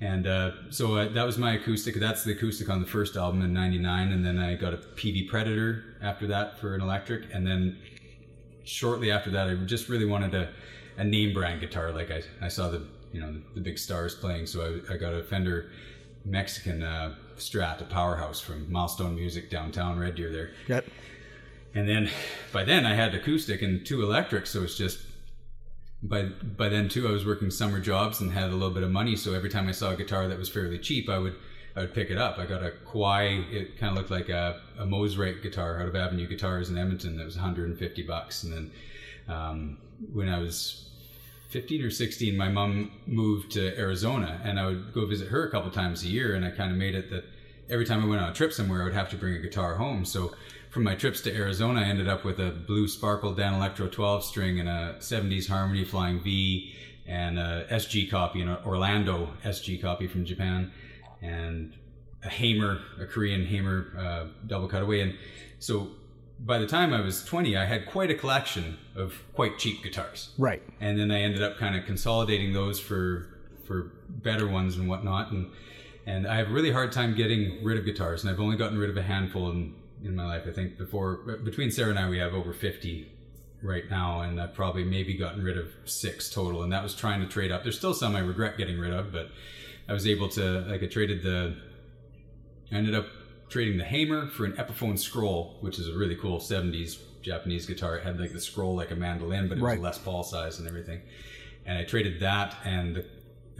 And uh, so uh, that was my acoustic. That's the acoustic on the first album in '99, and then I got a Peavey Predator after that for an electric, and then shortly after that, I just really wanted a, a name brand guitar. Like I, I saw the you know the, big stars playing, so I, I got a Fender Mexican uh, Strat, a powerhouse from Milestone Music downtown Red Deer there. Yep. And then by then I had acoustic and two electrics, so it's just by by then too I was working summer jobs and had a little bit of money, so every time I saw a guitar that was fairly cheap, I would I would pick it up. I got a Kawai, it kind of looked like a, a Mosrite guitar out of Avenue Guitars in Edmonton that was 150 bucks. And then um, when I was 15 or 16, my mom moved to Arizona and I would go visit her a couple times a year. And I kind of made it that every time I went on a trip somewhere, I would have to bring a guitar home. So from my trips to Arizona, I ended up with a blue Sparkle Danelectro 12 string and a 70s Harmony Flying V and a SG copy, an Orlando SG copy from Japan, and a Hamer, a Korean Hamer uh, double cutaway. And so by the time I was 20, I had quite a collection of quite cheap guitars Right. and then I ended up kind of consolidating those for for better ones and whatnot. And and I have a really hard time getting rid of guitars, and I've only gotten rid of a handful in in my life. I think before between Sarah and I, we have over fifty right now, and I've probably maybe gotten rid of six total, and that was trying to trade up. There's still some I regret getting rid of, but I was able to like I traded the I ended up trading the Hamer for an Epiphone Scroll, which is a really cool 70s Japanese guitar. It had like the scroll like a mandolin, but it Right. was Les Paul size and everything. And I traded that and the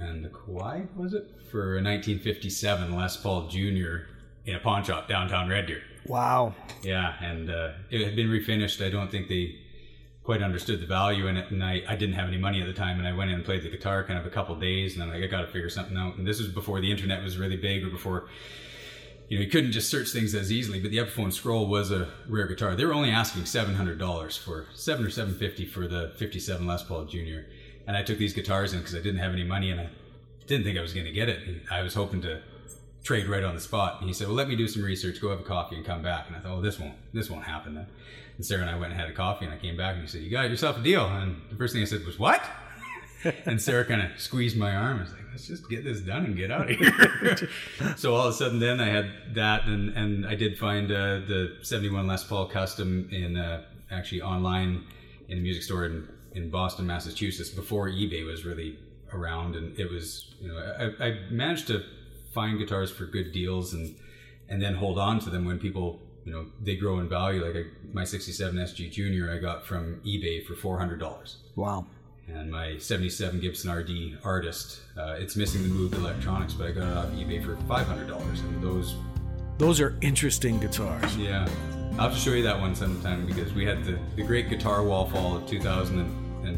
and the Kawai was it for a 1957 Les Paul Jr. in a pawn shop downtown Red Deer. Wow. Yeah, and uh, it had been refinished. I don't think they quite understood the value in it, and I, I didn't have any money at the time, and I went in and played the guitar kind of a couple days, and then like, I got to figure something out. And this was before the internet was really big, or before you know you couldn't just search things as easily. But the Epiphone Scroll was a rare guitar. They were only asking seven hundred dollars for seven or seven fifty for the '57 Les Paul Jr. And I took these guitars in because I didn't have any money, and I didn't think I was going to get it. And I was hoping to trade right on the spot. And he said, "Well, let me do some research. Go have a coffee and come back." And I thought, "Oh, this won't this won't happen then." And Sarah and I went and had a coffee, and I came back and he said, "You got yourself a deal." And the first thing I said was, "What?" (laughs) and Sarah kind of squeezed my arm. I was like, "Let's just get this done and get out of here." (laughs) so all of a sudden, then I had that, and and I did find uh, the '71 Les Paul Custom in uh, actually online in a music store in in Boston, Massachusetts, before eBay was really around, and it was you know I, I managed to find guitars for good deals and and then hold on to them when people you know they grow in value. Like I, my '67 SG Junior, I got from eBay for four hundred dollars Wow. and my 77 Gibson RD Artist. Uh, it's missing the Moog electronics, but I got it off eBay for $500. And those, Those are interesting guitars. yeah, I'll have to show you that one sometime because we had the, the great guitar wall fall of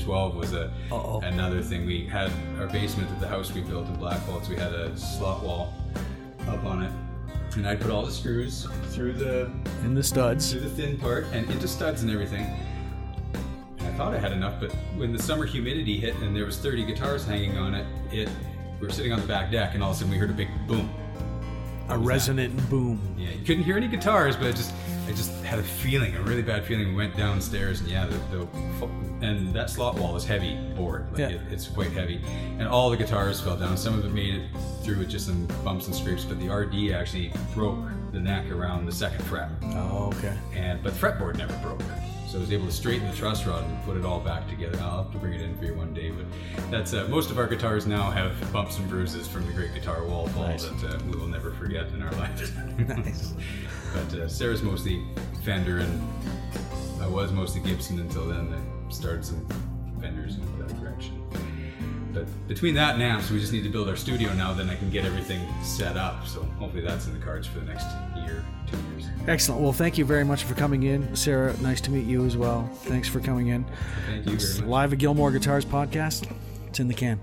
2012 was a Uh-oh. another thing. We had our basement at the house we built in Black Blackfalds. We had a slot wall up on it. And I'd put all the screws through the In the studs. through the thin part and into studs and everything. And I thought I had enough, but when the summer humidity hit and there was 30 guitars hanging on it, it we were sitting on the back deck and all of a sudden we heard a big boom. A resonant boom. Yeah, you couldn't hear any guitars, but it just I just had a feeling, a really bad feeling. We went downstairs and yeah, the, the and that slot wall is heavy board, like Yeah. it, it's quite heavy, and all the guitars fell down. Some of it made it through with just some bumps and scrapes, but the RD actually broke the neck around the second fret. Oh, okay. and but the fretboard never broke. So I was able to straighten the truss rod and put it all back together. I'll have to bring it in for you one day, but that's uh, most of our guitars now have bumps and bruises from the great guitar wall fall Nice. that uh, we will never forget in our lives. (laughs) (laughs) Nice. but uh, Sarah's mostly Fender, and I was mostly Gibson until then. I started some Fenders in that direction. But between that and amps, we just need to build our studio now. Then I can get everything set up. So hopefully that's in the cards for the next year, two years. Excellent. Well, thank you very much for coming in. Sarah, nice to meet you as well. Thanks for coming in. Thank you very much. Live at Gilmore Guitars podcast. It's in the can.